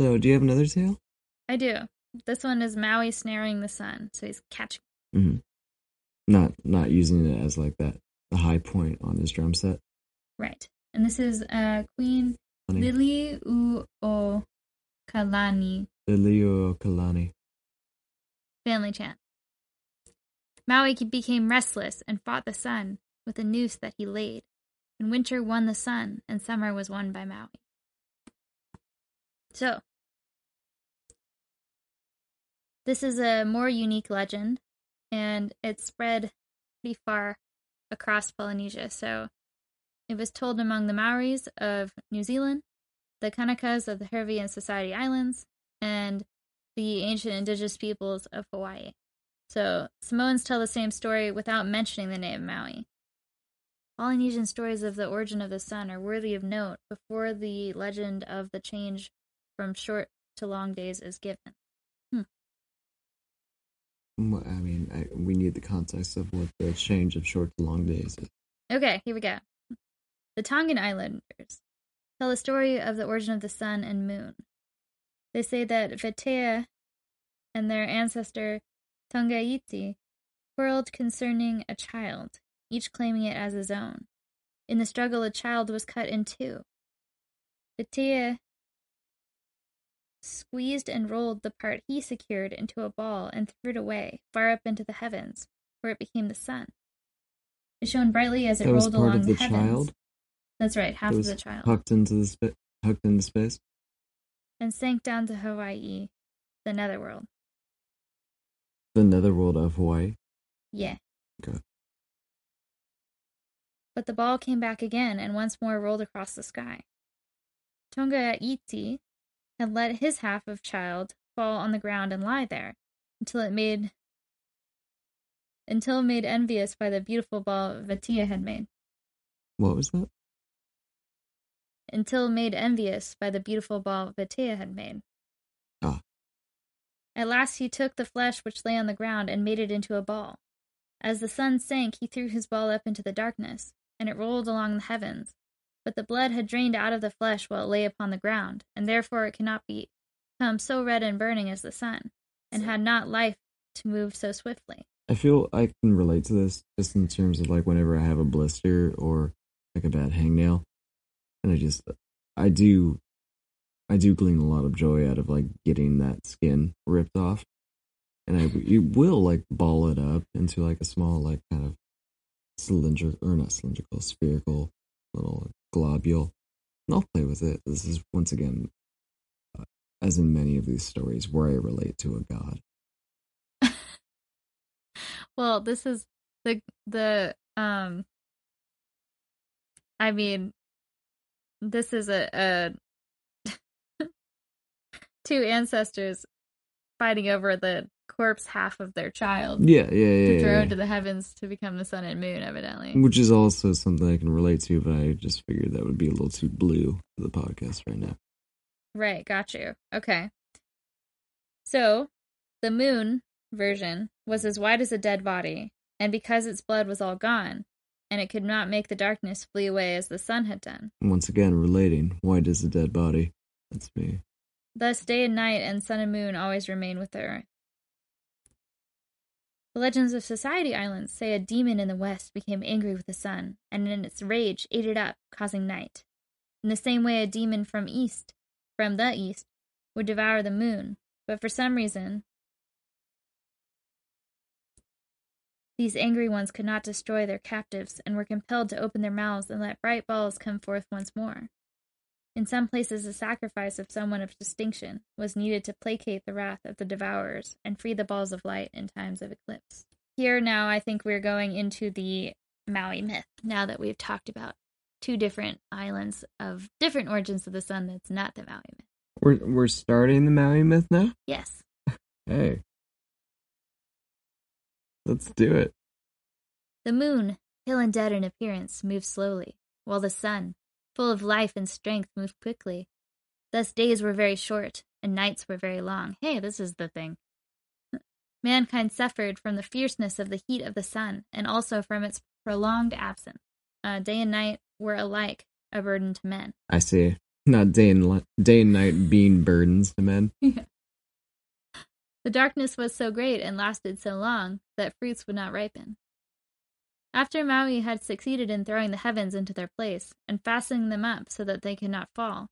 [SPEAKER 3] So, do you have another tale?
[SPEAKER 2] I do. This one is Maui snaring the sun, so he's catching.
[SPEAKER 3] hmm Not not using it as like that the high point on his drum set.
[SPEAKER 2] Right. And this is uh, Queen. Liliuokalani. Kalani
[SPEAKER 3] Lilio
[SPEAKER 2] family chant. Maui became restless and fought the sun with a noose that he laid. And winter won the sun, and summer was won by Maui. So, this is a more unique legend, and it spread pretty far across Polynesia. So, it was told among the Maoris of New Zealand, the Kanakas of the Hervey and Society Islands, and the ancient indigenous peoples of Hawaii. So, Samoans tell the same story without mentioning the name Maui. Polynesian stories of the origin of the sun are worthy of note before the legend of the change from short to long days is given.
[SPEAKER 3] I mean, I, we need the context of what the change of short to long days is.
[SPEAKER 2] Okay, here we go. The Tongan Islanders tell the story of the origin of the sun and moon. They say that Vatea and their ancestor Tongaiti quarreled concerning a child, each claiming it as his own. In the struggle, a child was cut in two. Vatea squeezed and rolled the part he secured into a ball and threw it away, far up into the heavens, where it became the sun. It shone brightly as it
[SPEAKER 3] That
[SPEAKER 2] rolled along
[SPEAKER 3] of the
[SPEAKER 2] heavens.
[SPEAKER 3] child.
[SPEAKER 2] That's right, half of the child.
[SPEAKER 3] Hucked into the spa- hucked into space.
[SPEAKER 2] and sank down to Hawaii, the netherworld.
[SPEAKER 3] The netherworld of Hawaii.
[SPEAKER 2] Yeah.
[SPEAKER 3] Okay.
[SPEAKER 2] But the ball came back again and once more rolled across the sky. Tonga Iti had let his half of child fall on the ground and lie there until it made until made envious by the beautiful ball Vatea had made.
[SPEAKER 3] What was that?
[SPEAKER 2] Until made envious by the beautiful ball Vatea had made.
[SPEAKER 3] Ah.
[SPEAKER 2] At last he took the flesh which lay on the ground and made it into a ball. As the sun sank, he threw his ball up into the darkness, and it rolled along the heavens. But the blood had drained out of the flesh while it lay upon the ground, and therefore it cannot be become so red and burning as the sun, and had not life to move so swiftly.
[SPEAKER 3] I feel I can relate to this just in terms of like whenever I have a blister or like a bad hangnail, and I just I do I do glean a lot of joy out of like getting that skin ripped off, and I you will like ball it up into like a small like kind of cylindrical or not cylindrical spherical little globule, and I'll play with it. This is once again, uh, as in many of these stories, where I relate to a god. [LAUGHS]
[SPEAKER 2] Well, this is the the um I mean this is a, a [LAUGHS] two ancestors fighting over the corpse half of their child
[SPEAKER 3] Yeah, yeah, yeah.
[SPEAKER 2] to
[SPEAKER 3] yeah,
[SPEAKER 2] throw
[SPEAKER 3] yeah.
[SPEAKER 2] into the heavens to become the sun and moon, evidently.
[SPEAKER 3] Which is also something I can relate to, but I just figured that would be a little too blue for the podcast right now.
[SPEAKER 2] Right, got you. Okay. So, the moon version was as white as a dead body, and because its blood was all gone, and it could not make the darkness flee away as the sun had done.
[SPEAKER 3] Once again, relating. White is a dead body. That's me.
[SPEAKER 2] Thus, day and night and sun and moon always remain with the earth. The legends of Society Islands say a demon in the west became angry with the sun, and in its rage ate it up, causing night. In the same way, a demon from east, from the east, would devour the moon, but for some reason, these angry ones could not destroy their captives and were compelled to open their mouths and let bright balls come forth once more. In some places, a sacrifice of someone of distinction was needed to placate the wrath of the devourers and free the balls of light in times of eclipse. Here now, I think we're going into the Maui myth. Now that we've talked about two different islands of different origins of the sun, that's not the Maui myth.
[SPEAKER 3] We're we're starting the Maui myth now.
[SPEAKER 2] Yes. [LAUGHS]
[SPEAKER 3] Hey, let's do it.
[SPEAKER 2] The moon, pale and dead in appearance, moved slowly, while the sun, full of life and strength, moved quickly. Thus days were very short, and nights were very long. Hey, this is the thing. Mankind suffered from the fierceness of the heat of the sun, and also from its prolonged absence. Uh, day and night were alike a burden to men.
[SPEAKER 3] I see. Not day and li- day and night being burdens to men. [LAUGHS]
[SPEAKER 2] The darkness was so great and lasted so long that fruits would not ripen. After Maui had succeeded in throwing the heavens into their place and fastening them up so that they could not fall,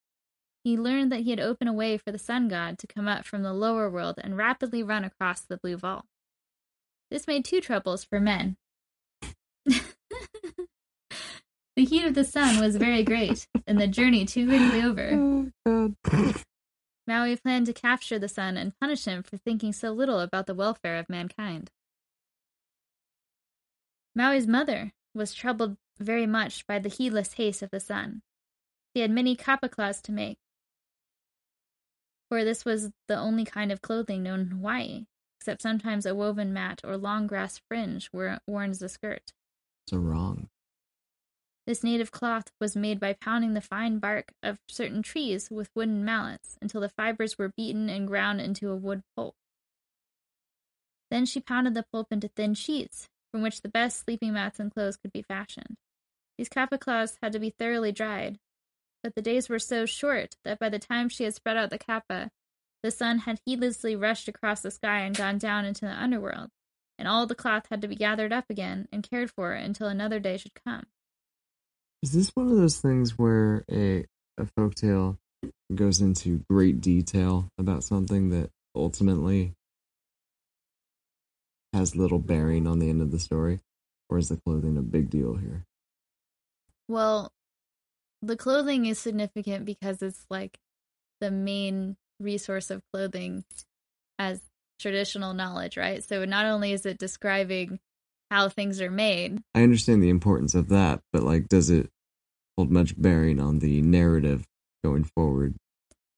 [SPEAKER 2] he learned that he had opened a way for the sun god to come up from the lower world and rapidly run across the blue vault. This made two troubles for men. [LAUGHS] the heat of the sun was very great, and the journey too quickly over. [LAUGHS]
[SPEAKER 3] Oh.
[SPEAKER 2] Maui planned to capture the sun and punish him for thinking so little about the welfare of mankind. Maui's mother was troubled very much by the heedless haste of the sun. He had many kapa cloths to make, for this was the only kind of clothing known in Hawaii, except sometimes a woven mat or long grass fringe were worn as a skirt.
[SPEAKER 3] So wrong.
[SPEAKER 2] This native cloth was made by pounding the fine bark of certain trees with wooden mallets until the fibers were beaten and ground into a wood pulp. Then she pounded the pulp into thin sheets, from which the best sleeping mats and clothes could be fashioned. These cloths had to be thoroughly dried, but the days were so short that by the time she had spread out the kapa, the sun had heedlessly rushed across the sky and gone down into the underworld, and all the cloth had to be gathered up again and cared for until another day should come.
[SPEAKER 3] Is this one of those things where a a folktale goes into great detail about something that ultimately has little bearing on the end of the story? Or is the clothing a big deal here?
[SPEAKER 2] Well, the clothing is significant because it's like the main resource of clothing as traditional knowledge, right? So not only is it describing how things are made,
[SPEAKER 3] I understand the importance of that, but like does it hold much bearing on the narrative going forward?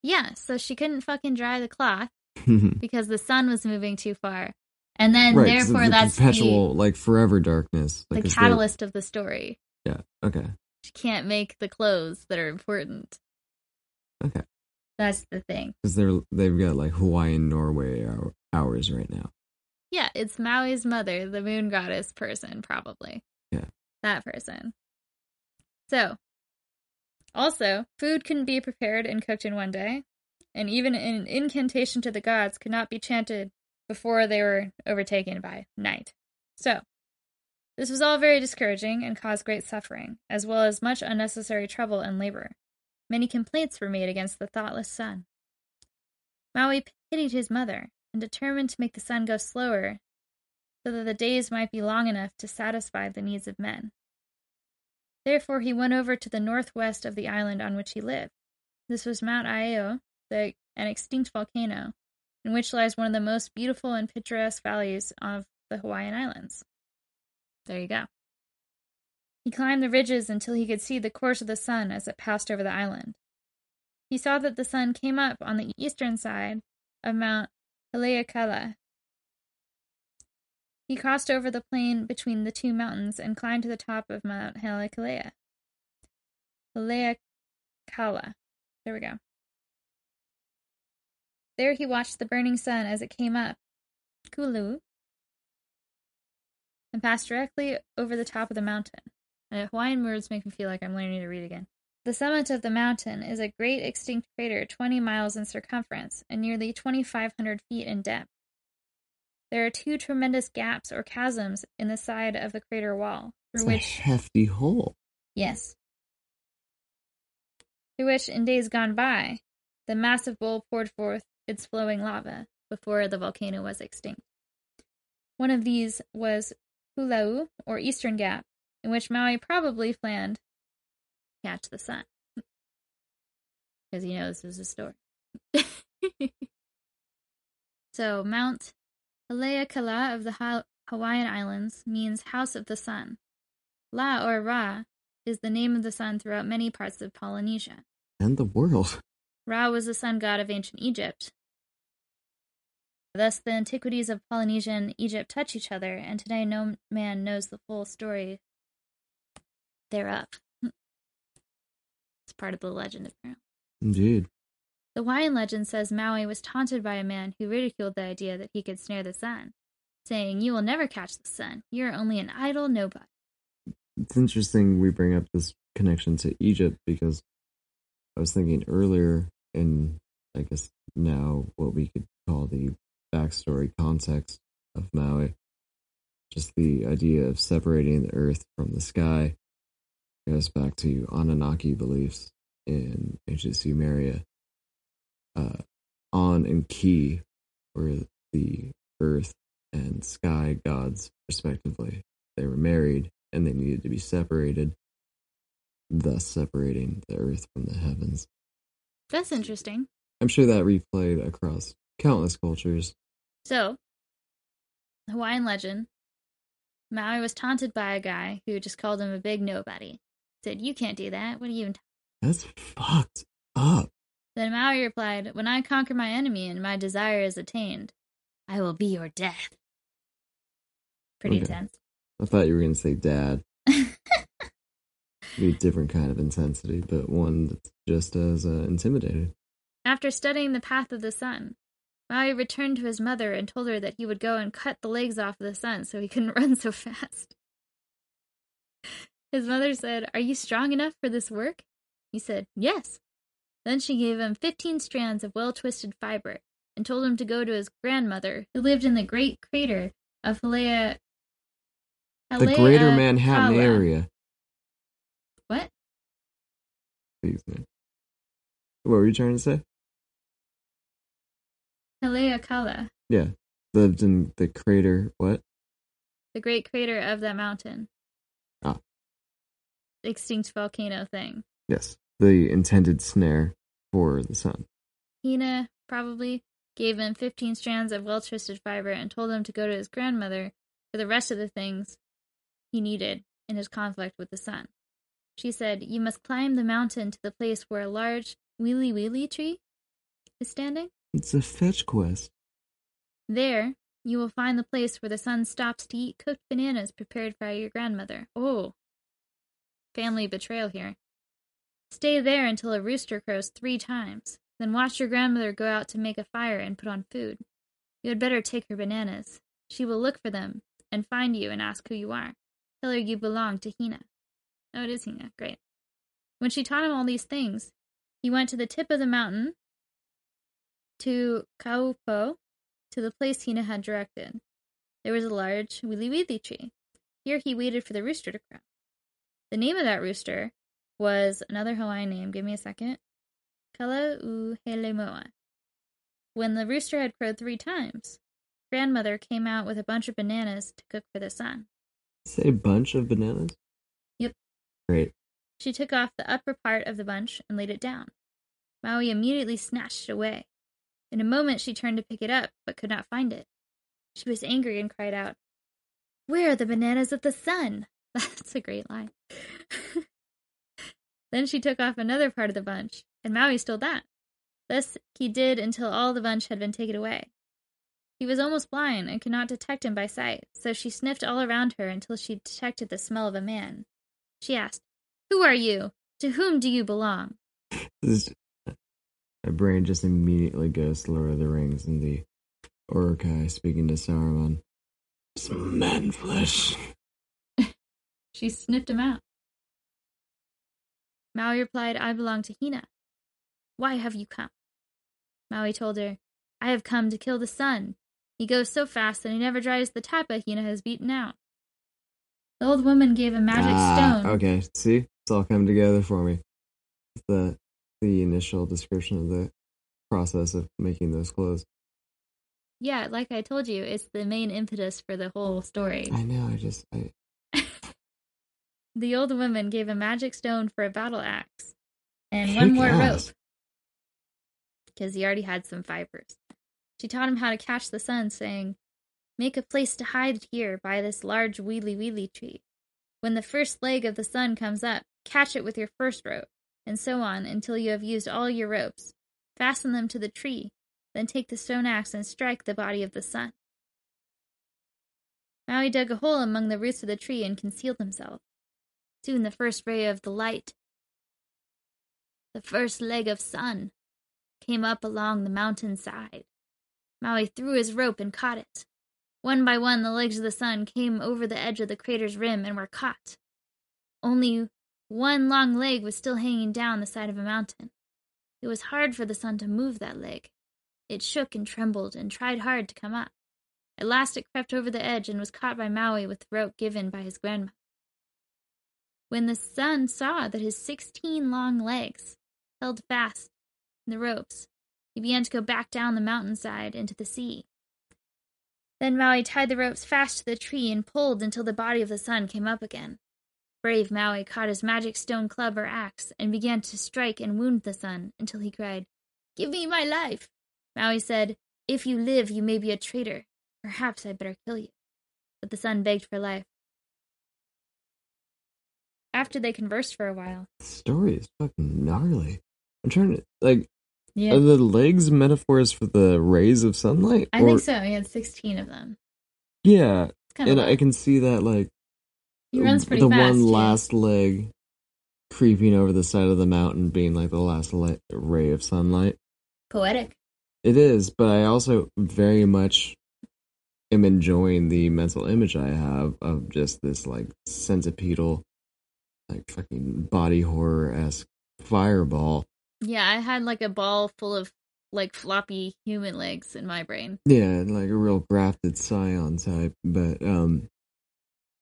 [SPEAKER 2] yeah, so she couldn't fucking dry the cloth [LAUGHS] because the sun was moving too far. And then
[SPEAKER 3] 'cause
[SPEAKER 2] therefore
[SPEAKER 3] the
[SPEAKER 2] that's
[SPEAKER 3] perpetual like forever darkness.
[SPEAKER 2] the,
[SPEAKER 3] Like
[SPEAKER 2] the catalyst of the story.
[SPEAKER 3] Yeah. Okay.
[SPEAKER 2] She can't make the clothes that are important.
[SPEAKER 3] Okay.
[SPEAKER 2] That's the thing.
[SPEAKER 3] Because they're they've got like Hawaiian Norway hour, hours right now.
[SPEAKER 2] Yeah, it's Maui's mother, the moon goddess person, probably.
[SPEAKER 3] Yeah.
[SPEAKER 2] That person. So, also, food couldn't be prepared and cooked in one day, and even an incantation to the gods could not be chanted before they were overtaken by night. So, this was all very discouraging and caused great suffering, as well as much unnecessary trouble and labor. Many complaints were made against the thoughtless sun. Maui pitied his mother and determined to make the sun go slower so that the days might be long enough to satisfy the needs of men. Therefore, he went over to the northwest of the island on which he lived. This was Mount Iao, the, an extinct volcano, in which lies one of the most beautiful and picturesque valleys of the Hawaiian Islands. There you go. He climbed the ridges until he could see the course of the sun as it passed over the island. He saw that the sun came up on the eastern side of Mount Haleakala. He crossed over the plain between the two mountains and climbed to the top of Mount Haleakala. Haleakala. There we go. There he watched the burning sun as it came up, Kulu, and passed directly over the top of the mountain. And Hawaiian words make me feel like I'm learning to read again. The summit of the mountain is a great extinct crater 20 miles in circumference and nearly 2,500 feet in depth. There are two tremendous gaps or chasms in the side of the crater wall, through
[SPEAKER 3] a
[SPEAKER 2] which,
[SPEAKER 3] hefty hole.
[SPEAKER 2] yes, through which in days gone by, the massive bowl poured forth its flowing lava before the volcano was extinct. One of these was Hulau, or Eastern Gap, in which Maui probably planned to catch the sun. [LAUGHS] Because he knows this is a story. [LAUGHS] so, Mount Haleakala of the ha- Hawaiian Islands means House of the Sun. La or Ra is the name of the sun throughout many parts of Polynesia.
[SPEAKER 3] And the world.
[SPEAKER 2] Ra was the sun god of ancient Egypt. Thus, the antiquities of Polynesia and Egypt touch each other, and today no man knows the full story thereof. [LAUGHS] It's part of the legend, apparently.
[SPEAKER 3] Indeed.
[SPEAKER 2] The Hawaiian legend says Maui was taunted by a man who ridiculed the idea that he could snare the sun, saying, You will never catch the sun. You are only an idle nobody.
[SPEAKER 3] It's interesting we bring up this connection to Egypt because I was thinking earlier in, I guess now what we could call the backstory context of Maui, just the idea of separating the earth from the sky goes back to Anunnaki beliefs in ancient Sumeria. Uh, On and Ki were the earth and sky gods, respectively. They were married and they needed to be separated, thus separating the earth from the heavens.
[SPEAKER 2] That's interesting.
[SPEAKER 3] I'm sure that replayed across countless cultures.
[SPEAKER 2] So, Hawaiian legend Maui was taunted by a guy who just called him a big nobody. Said, You can't do that. What are you even
[SPEAKER 3] That's fucked up.
[SPEAKER 2] Then Maui replied, When I conquer my enemy and my desire is attained, I will be your death. Pretty
[SPEAKER 3] Okay.
[SPEAKER 2] intense.
[SPEAKER 3] I thought you were going to say dad. Be a different kind of intensity, but one that's just as uh, intimidating.
[SPEAKER 2] After studying the path of the sun, Maui returned to his mother and told her that he would go and cut the legs off of the sun so he couldn't [LAUGHS] run so fast. His mother said, Are you strong enough for this work? He said, Yes. Then she gave him fifteen strands of well twisted fiber and told him to go to his grandmother, who lived in the great crater of Halea.
[SPEAKER 3] The greater Manhattan
[SPEAKER 2] Haleakala.
[SPEAKER 3] area.
[SPEAKER 2] What?
[SPEAKER 3] What were you trying to say?
[SPEAKER 2] Haleakala,
[SPEAKER 3] Yeah. Lived in the crater. What?
[SPEAKER 2] the great crater of that mountain.
[SPEAKER 3] Ah.
[SPEAKER 2] Extinct volcano thing.
[SPEAKER 3] Yes. The intended snare for the sun.
[SPEAKER 2] Hina probably gave him 15 strands of well twisted fiber and told him to go to his grandmother for the rest of the things he needed in his conflict with the sun. She said, You must climb the mountain to the place where a large wili wili tree is standing.
[SPEAKER 3] It's a fetch quest.
[SPEAKER 2] There, you will find the place where the sun stops to eat cooked bananas prepared by your grandmother. Oh, family betrayal here. Stay there until a rooster crows three times. Then watch your grandmother go out to make a fire and put on food. You had better take her bananas. She will look for them and find you and ask who you are. Tell her you belong to Hina. Oh, it is Hina. Great. When she taught him all these things, he went to the tip of the mountain to Kaupo, to the place Hina had directed. There was a large wili wili tree. Here he waited for the rooster to crow. The name of that rooster was another Hawaiian name. Give me a second. Kalauhelemoa. When the rooster had crowed three times, grandmother came out with a bunch of bananas to cook for the sun.
[SPEAKER 3] Say bunch of bananas?
[SPEAKER 2] Yep.
[SPEAKER 3] Great.
[SPEAKER 2] She took off the upper part of the bunch and laid it down. Maui immediately snatched it away. In a moment she turned to pick it up, but could not find it. She was angry and cried out, Where are the bananas of the sun? [LAUGHS] That's a great line. [LAUGHS] then she took off another part of the bunch, and Maui stole that. Thus he did until all the bunch had been taken away. He was almost blind and could not detect him by sight, so she sniffed all around her until she detected the smell of a man. She asked, Who are you? To whom do you belong?
[SPEAKER 3] My brain just immediately goes to Lord of the Rings and the Uruk-hai speaking to Saruman. Some man flesh. [LAUGHS]
[SPEAKER 2] She sniffed him out. Maui replied, I belong to Hina. Why have you come? Maui told her, I have come to kill the sun. He goes so fast that he never dries the tapa Hina has beaten out. The old woman gave a magic
[SPEAKER 3] ah,
[SPEAKER 2] stone.
[SPEAKER 3] Okay, see? It's all come together for me. The the initial description of the process of making those clothes.
[SPEAKER 2] Yeah, like I told you, it's the main impetus for the whole story.
[SPEAKER 3] I know, I just I [LAUGHS]
[SPEAKER 2] The old woman gave a magic stone for a battle axe and one more rope because he already had some fibers. She taught him how to catch the sun, saying, Make a place to hide here by this large wili wili tree. When the first leg of the sun comes up, catch it with your first rope, and so on until you have used all your ropes. Fasten them to the tree, then take the stone axe and strike the body of the sun. Maui dug a hole among the roots of the tree and concealed himself. Soon the first ray of the light, the first leg of sun, came up along the mountain side. Maui threw his rope and caught it. One by one, the legs of the sun came over the edge of the crater's rim and were caught. Only one long leg was still hanging down the side of a mountain. it was hard for the sun to move that leg. It shook and trembled and tried hard to come up. At last it crept over the edge and was caught by Maui with the rope given by his grandmother. When the sun saw that his sixteen long legs held fast in the ropes, he began to go back down the mountainside into the sea. Then Maui tied the ropes fast to the tree and pulled until the body of the sun came up again. Brave Maui caught his magic stone club or axe and began to strike and wound the sun until he cried, Give me my life! Maui said, If you live, you may be a traitor. Perhaps I'd better kill you. But the sun begged for life. After they conversed for a while,
[SPEAKER 3] The story is fucking gnarly. I'm trying to like
[SPEAKER 2] yeah,
[SPEAKER 3] are the legs metaphors for the rays of sunlight?
[SPEAKER 2] I
[SPEAKER 3] Or-
[SPEAKER 2] think so. He had sixteen of them.
[SPEAKER 3] Yeah,
[SPEAKER 2] It's kind of
[SPEAKER 3] and I can see that like
[SPEAKER 2] he runs pretty
[SPEAKER 3] the
[SPEAKER 2] fast.
[SPEAKER 3] one
[SPEAKER 2] too.
[SPEAKER 3] last leg creeping over the side of the mountain being like the last light, ray of sunlight.
[SPEAKER 2] poetic.
[SPEAKER 3] It is, but I also very much am enjoying the mental image I have of just this like centipedal, like fucking body horror esque fireball.
[SPEAKER 2] Yeah, I had like a ball full of like floppy human legs in my brain.
[SPEAKER 3] Yeah, like a real grafted scion type. But um,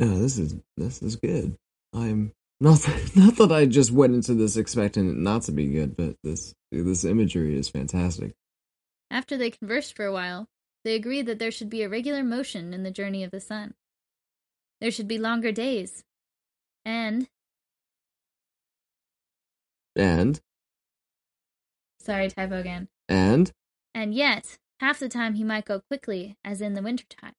[SPEAKER 3] no, this is this is good. I'm not [LAUGHS] not that I just went into this expecting it not to be good, but this this imagery is fantastic.
[SPEAKER 2] After they conversed for a while, they agreed that there should be a regular motion in the journey of the sun. There should be longer days. And,
[SPEAKER 3] And
[SPEAKER 2] sorry, typo again.
[SPEAKER 3] and
[SPEAKER 2] And yet, half the time he might go quickly, as in the winter time,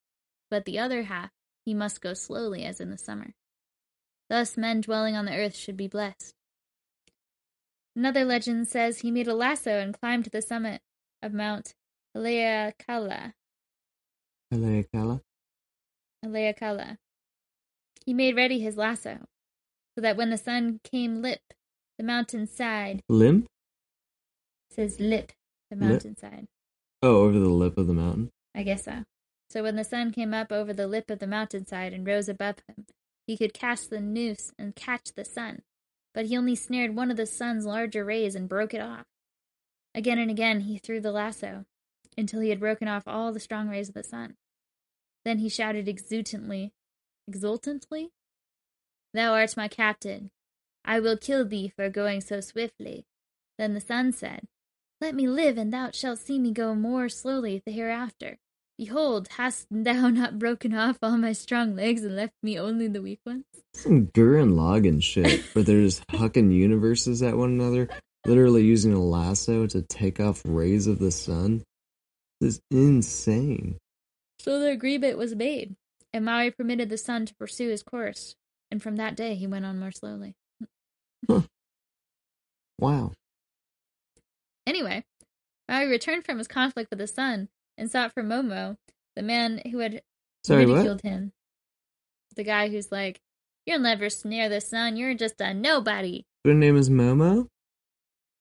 [SPEAKER 2] but the other half he must go slowly, as in the summer. Thus, men dwelling on the earth should be blessed. Another legend says he made a lasso and climbed to the summit of Mount Haleakala.
[SPEAKER 3] Haleakala.
[SPEAKER 2] Haleakala. He made ready his lasso, so that when the sun came lip, the mountainside
[SPEAKER 3] Limp?
[SPEAKER 2] says lip, the
[SPEAKER 3] Lip?
[SPEAKER 2] mountainside.
[SPEAKER 3] Oh, over the lip of the mountain.
[SPEAKER 2] I guess so. So when the sun came up over the lip of the mountainside and rose above him, he could cast the noose and catch the sun. But he only snared one of the sun's larger rays and broke it off. Again and again he threw the lasso, until he had broken off all the strong rays of the sun. Then he shouted exultantly, exultantly, Thou art my captain. I will kill thee for going so swiftly. Then the sun said, Let me live, and thou shalt see me go more slowly the hereafter. Behold, hast thou [LAUGHS] not broken off all my strong legs and left me only the weak ones?
[SPEAKER 3] Some Gurren Lagann shit, where they're just [LAUGHS] hucking universes at one another, literally using a lasso to take off rays of the sun. This is insane.
[SPEAKER 2] So the agreement was made, and Maui permitted the sun to pursue his course, and from that day he went on more slowly.
[SPEAKER 3] Wow.
[SPEAKER 2] Anyway, Maui returned from his conflict with the sun and sought for Momo, the man who had
[SPEAKER 3] Sorry, what?
[SPEAKER 2] ridiculed him. The guy who's like, You'll never snare the sun, you're just a nobody.
[SPEAKER 3] Her name is Momo?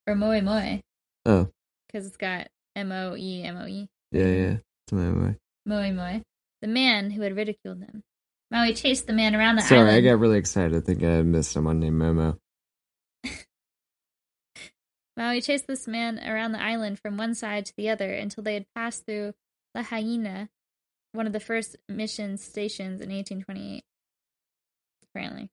[SPEAKER 2] Or Moe Moe,
[SPEAKER 3] Oh,
[SPEAKER 2] because it's got M O E M O E.
[SPEAKER 3] yeah, yeah. It's Momo.
[SPEAKER 2] Moe Moe, the man who had ridiculed him. Maui chased the man around the
[SPEAKER 3] Sorry, I got really excited. I think I missed someone named Momo.
[SPEAKER 2] Maui chased this man around the island from one side to the other until they had passed through Lahaina, one of the first mission stations in 1828. Apparently.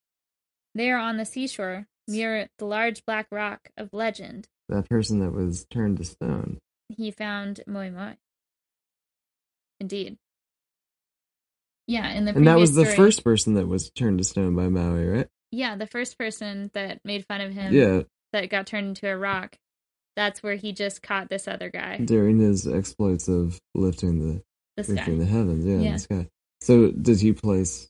[SPEAKER 2] There on the seashore, near the large black rock of legend,
[SPEAKER 3] That person that was turned to stone.
[SPEAKER 2] he found Moi Moi. Indeed. Yeah, in the
[SPEAKER 3] And that was the
[SPEAKER 2] story-
[SPEAKER 3] first person that was turned to stone by Maui, right?
[SPEAKER 2] Yeah, the first person that made fun of him
[SPEAKER 3] Yeah,
[SPEAKER 2] that got turned into a rock. That's where he just caught this other guy.
[SPEAKER 3] during his exploits of lifting the
[SPEAKER 2] This
[SPEAKER 3] lifting the heavens. Yeah,
[SPEAKER 2] Yeah.
[SPEAKER 3] this guy. So did he place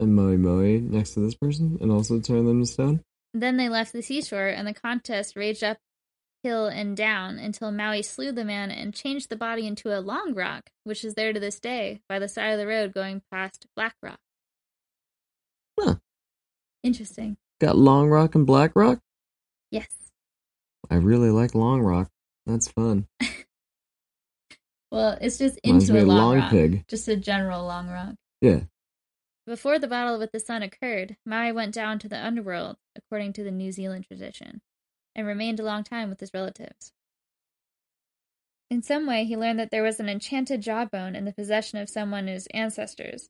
[SPEAKER 3] a Moe Moe next to this person and also turn them to stone?
[SPEAKER 2] Then they left the seashore, and the contest raged up hill and down until Maui slew the man and changed the body into a long rock, which is there to this day by the side of the road going past Black Rock.
[SPEAKER 3] Huh.
[SPEAKER 2] Interesting.
[SPEAKER 3] Got Long Rock and Black Rock?
[SPEAKER 2] Yes.
[SPEAKER 3] I really like Long Rock. That's fun.
[SPEAKER 2] Well, it's just
[SPEAKER 3] Reminds
[SPEAKER 2] into a long,
[SPEAKER 3] Long
[SPEAKER 2] rock.
[SPEAKER 3] Pig.
[SPEAKER 2] Just a general long rock.
[SPEAKER 3] Yeah.
[SPEAKER 2] Before the battle with the sun occurred, Maui went down to the underworld, according to the New Zealand tradition. and remained a long time with his relatives. In some way, he learned that there was an enchanted jawbone in the possession of someone of his ancestors,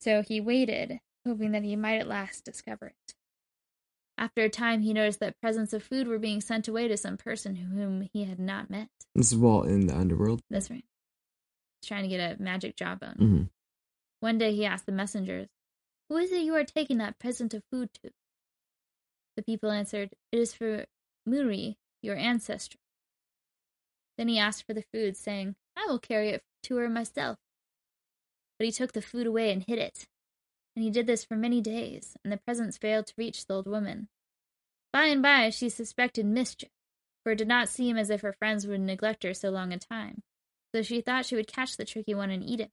[SPEAKER 2] so he waited, hoping that he might at last discover it. After a time, he noticed that presents of food were being sent away to some person whom he had not met.
[SPEAKER 4] This is Walt in the underworld.
[SPEAKER 2] That's right. He's trying to get a magic jawbone.
[SPEAKER 4] hmm
[SPEAKER 2] One day he asked the messengers, Who is it you are taking that present of food to? The people answered, It is for Muri, your ancestor. Then he asked for the food, saying, I will carry it to her myself. But he took the food away and hid it. And he did this for many days, and the presents failed to reach the old woman. By and by she suspected mischief, for it did not seem as if her friends would neglect her so long a time, so she thought she would catch the tricky one and eat it.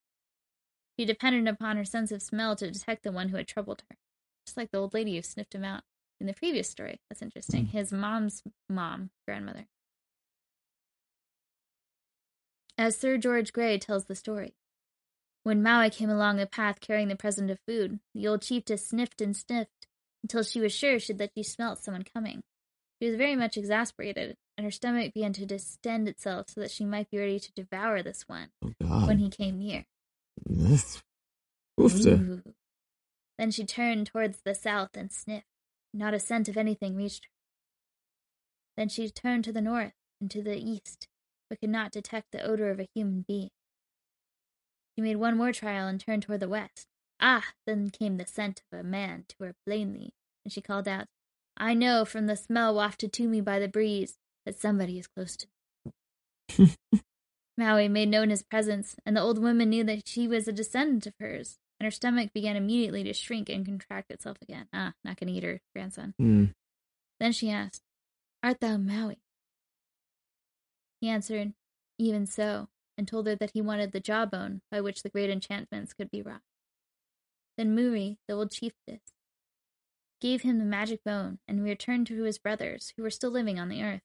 [SPEAKER 2] She depended upon her sense of smell to detect the one who had troubled her, just like the old lady who sniffed him out in the previous story. That's interesting. Hmm. His mom's mom, grandmother. As Sir George Grey tells the story, when Maui came along the path carrying the present of food, the old chiefess sniffed and sniffed until she was sure she that she smelt someone coming. She was very much exasperated, and her stomach began to distend itself so that she might be ready to devour this one
[SPEAKER 4] Oh
[SPEAKER 2] when he came near.
[SPEAKER 4] Oofta.
[SPEAKER 2] Then she turned towards the south and sniffed. Not a scent of anything reached her. Then she turned to the north and to the east, but could not detect the odor of a human being. She made one more trial and turned toward the west. Ah! Then came the scent of a man to her plainly, and she called out, I know from the smell wafted to me by the breeze that somebody is close to me. [LAUGHS] Maui made known his presence, and the old woman knew that she was a descendant of hers, and her stomach began immediately to shrink and contract itself again. Ah, not gonna eat her grandson.
[SPEAKER 4] Hmm.
[SPEAKER 2] Then she asked, Art thou Maui? He answered, Even so, and told her that he wanted the jawbone by which the great enchantments could be wrought. Then Muri, the old chiefess, gave him the magic bone and returned to his brothers, who were still living on the earth.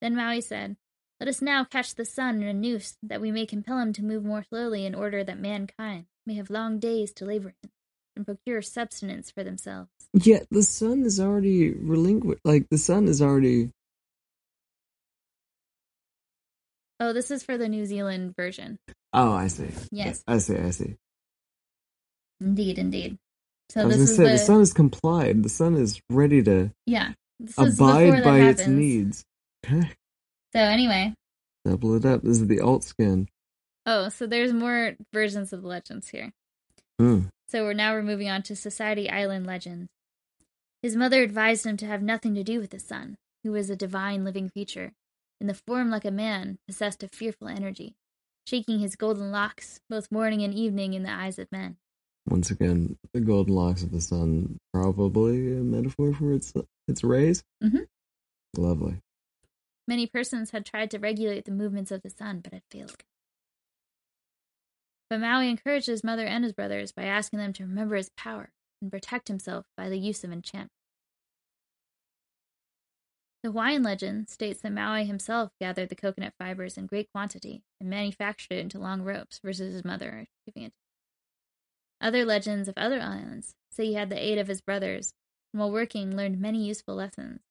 [SPEAKER 2] Then Maui said, Let us now catch the sun in a noose, that we may compel him to move more slowly in order that mankind may have long days to labor in, and procure subsistence for themselves.
[SPEAKER 4] Yet the sun is already relinquished. Like the sun is already.
[SPEAKER 2] Oh, this is for the New Zealand version.
[SPEAKER 4] Oh, I see.
[SPEAKER 2] Yes.
[SPEAKER 4] I see. I see.
[SPEAKER 2] Indeed, indeed. So
[SPEAKER 4] I was
[SPEAKER 2] this
[SPEAKER 4] gonna
[SPEAKER 2] is
[SPEAKER 4] say
[SPEAKER 2] the,
[SPEAKER 4] the sun is complied. The sun is ready to
[SPEAKER 2] yeah. This
[SPEAKER 4] abide by its
[SPEAKER 2] happens.
[SPEAKER 4] needs. [LAUGHS]
[SPEAKER 2] So anyway,
[SPEAKER 4] Double it up. This is the alt skin.
[SPEAKER 2] oh, so there's more versions of the legends here.
[SPEAKER 4] Hmm.
[SPEAKER 2] So we're now we're moving on to Society Island legends. His mother advised him to have nothing to do with the sun, who was a divine living creature, in the form like a man, possessed of fearful energy, shaking his golden locks both morning and evening in the eyes of men.
[SPEAKER 4] Once again, the golden locks of the sun, probably a metaphor for its its rays.
[SPEAKER 2] Mhm.
[SPEAKER 4] Lovely.
[SPEAKER 2] Many persons had tried to regulate the movements of the sun, but had failed. But Maui encouraged his mother and his brothers by asking them to remember his power and protect himself by the use of enchantment. The Hawaiian legend states that Maui himself gathered the coconut fibers in great quantity and manufactured it into long ropes versus his mother giving it. Other legends of other islands say he had the aid of his brothers, and while working learned many useful lessons.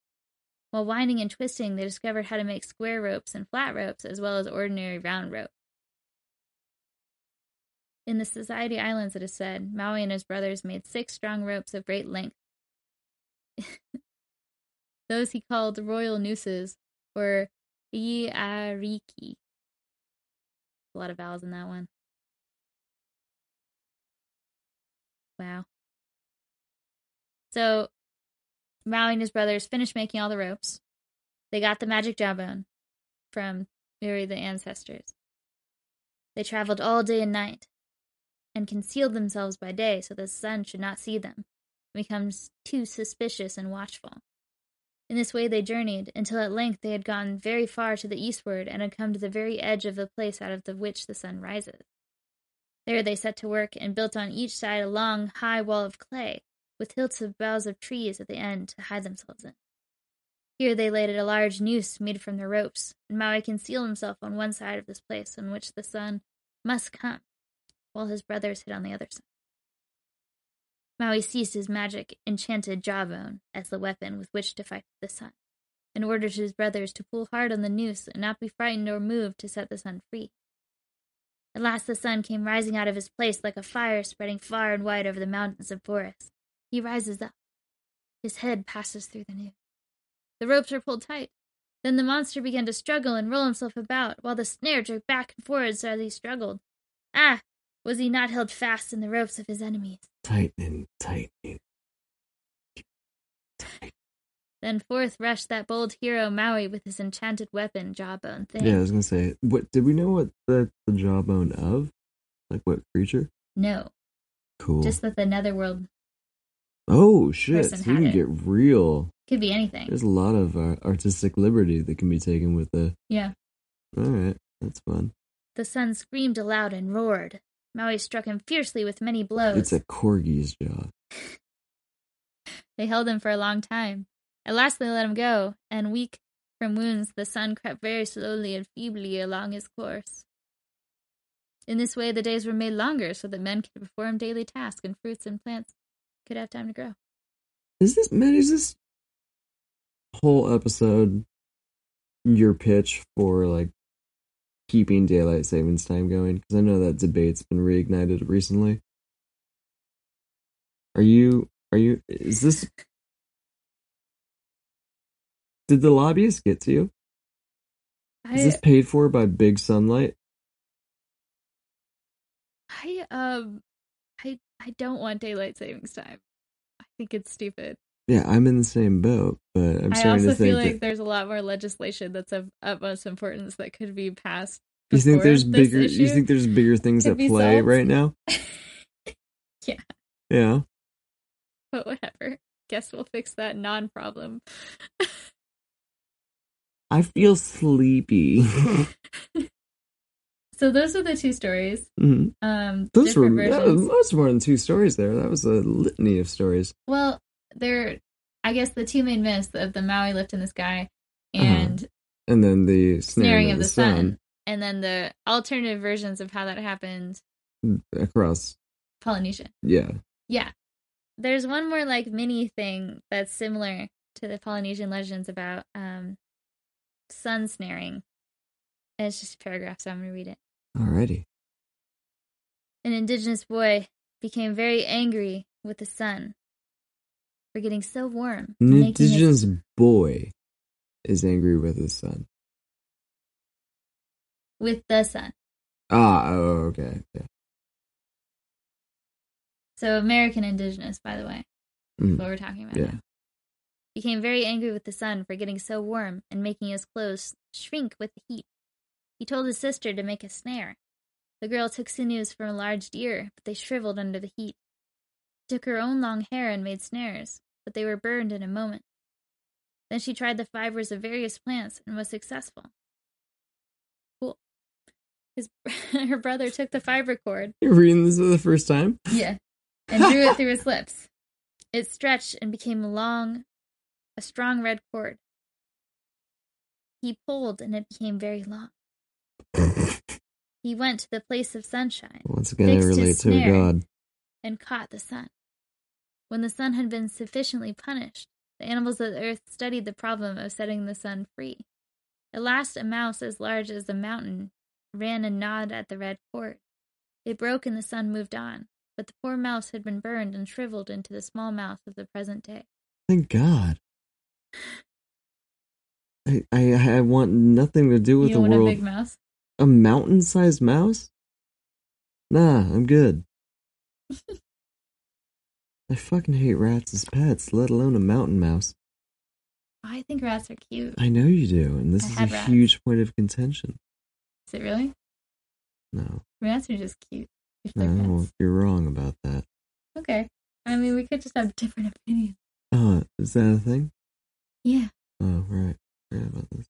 [SPEAKER 2] While winding and twisting, they discovered how to make square ropes and flat ropes as well as ordinary round rope. In the Society Islands, it is said, Maui and his brothers made six strong ropes of great length. [LAUGHS] Those he called royal nooses, were iariki. A lot of vowels in that one. Wow. So, Maui and his brothers finished making all the ropes. They got the magic jawbone from Muri the ancestors. They traveled all day and night and concealed themselves by day so the sun should not see them and becomes too suspicious and watchful. In this way they journeyed until at length they had gone very far to the eastward and had come to the very edge of the place out of the which the sun rises. There they set to work and built on each side a long, high wall of clay, with hilts of boughs of trees at the end to hide themselves in. Here they laid a large noose made from the ropes, and Maui concealed himself on one side of this place on which the sun must come, while his brothers hid on the other side. Maui seized his magic enchanted jawbone as the weapon with which to fight the sun. and ordered his brothers to pull hard on the noose and not be frightened or moved to set the sun free. At last the sun came rising out of his place like a fire spreading far and wide over the mountains and forests. He rises up. His head passes through the noose. The ropes are pulled tight. Then the monster began to struggle and roll himself about, while the snare jerked back and forwards as he struggled. Ah! Was he not held fast in the ropes of his enemies?
[SPEAKER 3] Tightening, tightening.
[SPEAKER 2] Then forth rushed that bold hero Maui with his enchanted weapon, Jawbone Thing.
[SPEAKER 3] Yeah, I was gonna say, what did we know what the the jawbone of? Like what creature?
[SPEAKER 2] No,
[SPEAKER 3] Cool.
[SPEAKER 2] just that the netherworld
[SPEAKER 3] oh shit! So you can
[SPEAKER 2] it.
[SPEAKER 3] get real.
[SPEAKER 2] could be anything.
[SPEAKER 3] There's a lot of uh, artistic liberty that can be taken with the.
[SPEAKER 2] Yeah.
[SPEAKER 3] All right, that's fun.
[SPEAKER 2] The sun screamed aloud and roared. Maui struck him fiercely with many blows.
[SPEAKER 3] It's a corgi's jaw. [LAUGHS]
[SPEAKER 2] They held him for a long time. At last they let him go, and weak from wounds, the sun crept very slowly and feebly along his course. In this way, the days were made longer so that men could perform daily tasks and fruits and plants could have time to grow.
[SPEAKER 3] Is this Matt? Is this whole episode your pitch for like keeping daylight savings time going? Because I know that debate's been reignited recently. Are you? Are you? Is this? Did the lobbyists get to you? Is this paid for by Big Sunlight?
[SPEAKER 2] I, um, I, I don't want daylight savings time. I think it's stupid.
[SPEAKER 3] Yeah, I'm in the same boat, but I'm
[SPEAKER 2] I
[SPEAKER 3] starting
[SPEAKER 2] also
[SPEAKER 3] to think I also
[SPEAKER 2] feel like
[SPEAKER 3] that.
[SPEAKER 2] there's a lot more legislation that's of utmost importance that could be passed.
[SPEAKER 3] You think there's bigger? You think there's bigger things at play
[SPEAKER 2] solved.
[SPEAKER 3] right now? [LAUGHS]
[SPEAKER 2] Yeah.
[SPEAKER 3] Yeah.
[SPEAKER 2] But whatever. Guess we'll fix that non-problem.
[SPEAKER 3] I feel sleepy. [LAUGHS]
[SPEAKER 2] So those are the two stories.
[SPEAKER 3] Mhm.
[SPEAKER 2] Um,
[SPEAKER 3] Those were that was more than two stories there. That was a litany of stories.
[SPEAKER 2] Well, they're, I guess, the two main myths of the Maui lift in the sky and
[SPEAKER 3] And then the
[SPEAKER 2] snaring of the sun. and then the alternative versions of how that happened.
[SPEAKER 3] across.
[SPEAKER 2] Polynesia.
[SPEAKER 3] Yeah.
[SPEAKER 2] Yeah. There's one more like mini thing that's similar to the Polynesian legends about um sun snaring. And it's just a paragraph, so I'm gonna read it.
[SPEAKER 3] Alrighty.
[SPEAKER 2] An indigenous boy became very angry with the sun for getting so warm.
[SPEAKER 3] An
[SPEAKER 2] and making
[SPEAKER 3] indigenous boy is angry with his son.
[SPEAKER 2] with the son.
[SPEAKER 3] Ah, oh, okay. Yeah.
[SPEAKER 2] So American indigenous, by the way,
[SPEAKER 3] Mm.
[SPEAKER 2] what we're talking about
[SPEAKER 3] Yeah.
[SPEAKER 2] now. Became very angry with the sun for getting so warm and making his clothes shrink with the heat. He told his sister to make a snare. The girl took sinews from a large deer, but they shriveled under the heat. Took her own long hair and made snares, but they were burned in a moment. Then she tried the fibers of various plants and was successful. Cool. His [LAUGHS] her brother took the fiber cord
[SPEAKER 3] You're reading this for the first time?
[SPEAKER 2] yeah. And drew it through his lips. It stretched and became a long, a strong red cord. He pulled and it became very long. [LAUGHS] He went to the place of sunshine
[SPEAKER 3] Once again, I relate to a god.
[SPEAKER 2] And caught the sun. When the sun had been sufficiently punished, the animals of the earth studied the problem of setting the sun free. At last, a mouse as large as a mountain ran and gnawed at the red cord. It broke and the sun moved on, but the poor mouse had been burned and shriveled into the small mouse of the present day.
[SPEAKER 3] Thank God. I, I I want nothing to do with
[SPEAKER 2] you
[SPEAKER 3] the
[SPEAKER 2] want
[SPEAKER 3] world.
[SPEAKER 2] a big mouse?
[SPEAKER 3] A mountain-sized mouse? Nah, I'm good. [LAUGHS] I fucking hate rats as pets, let alone a mountain mouse.
[SPEAKER 2] I think rats are cute.
[SPEAKER 3] I know you do, and this
[SPEAKER 2] I
[SPEAKER 3] is a
[SPEAKER 2] rats.
[SPEAKER 3] huge point of contention.
[SPEAKER 2] Is it really?
[SPEAKER 3] No,
[SPEAKER 2] Rats are just cute.
[SPEAKER 3] No, you're wrong about that.
[SPEAKER 2] Okay. I mean, we could just have different opinions.
[SPEAKER 3] Oh, uh, is that a thing?
[SPEAKER 2] Yeah.
[SPEAKER 3] Oh, right. Forgot about this.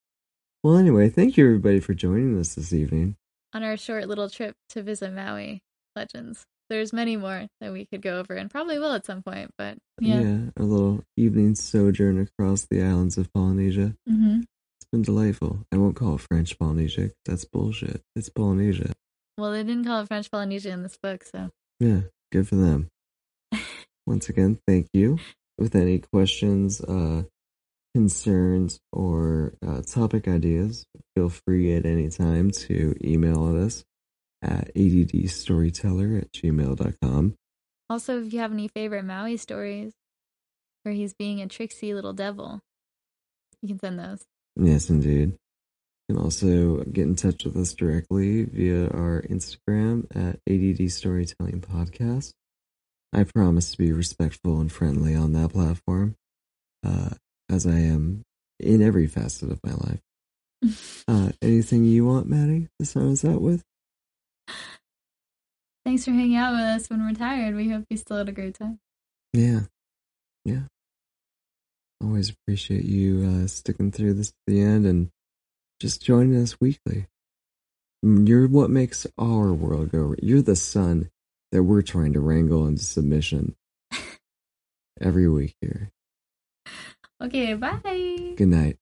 [SPEAKER 3] Well, anyway, thank you everybody for joining us this evening.
[SPEAKER 2] on our short little trip to visit Maui legends. There's many more that we could go over and probably will at some point, but yeah.
[SPEAKER 3] a little evening sojourn across the islands of Polynesia.
[SPEAKER 2] hmm
[SPEAKER 3] It's been delightful. I won't call it French polynesia That's bullshit. It's Polynesia.
[SPEAKER 2] Well, they didn't call it French Polynesia in this book, so
[SPEAKER 3] Yeah, good for them. [LAUGHS] Once again, thank you. With any questions, uh, concerns, or uh, topic ideas, feel free at any time to email us at addstoryteller at gmail.com.
[SPEAKER 2] Also, if you have any favorite Maui stories where he's being a tricksy little devil, you can send those.
[SPEAKER 3] Yes, indeed. You can also get in touch with us directly via our Instagram at ADD Storytelling Podcast. I promise to be respectful and friendly on that platform, uh, as I am in every facet of my life. [LAUGHS] uh, anything you want, Maddie, to sign us out with?
[SPEAKER 2] Thanks for hanging out with us when we're tired. We hope you still had a great time.
[SPEAKER 3] Yeah. Yeah. Always appreciate you uh, sticking through this to the end and just joining us weekly. You're what makes our world go. You're the sun that we're trying to wrangle into submission [LAUGHS] every week here.
[SPEAKER 2] Okay, bye.
[SPEAKER 3] Good night.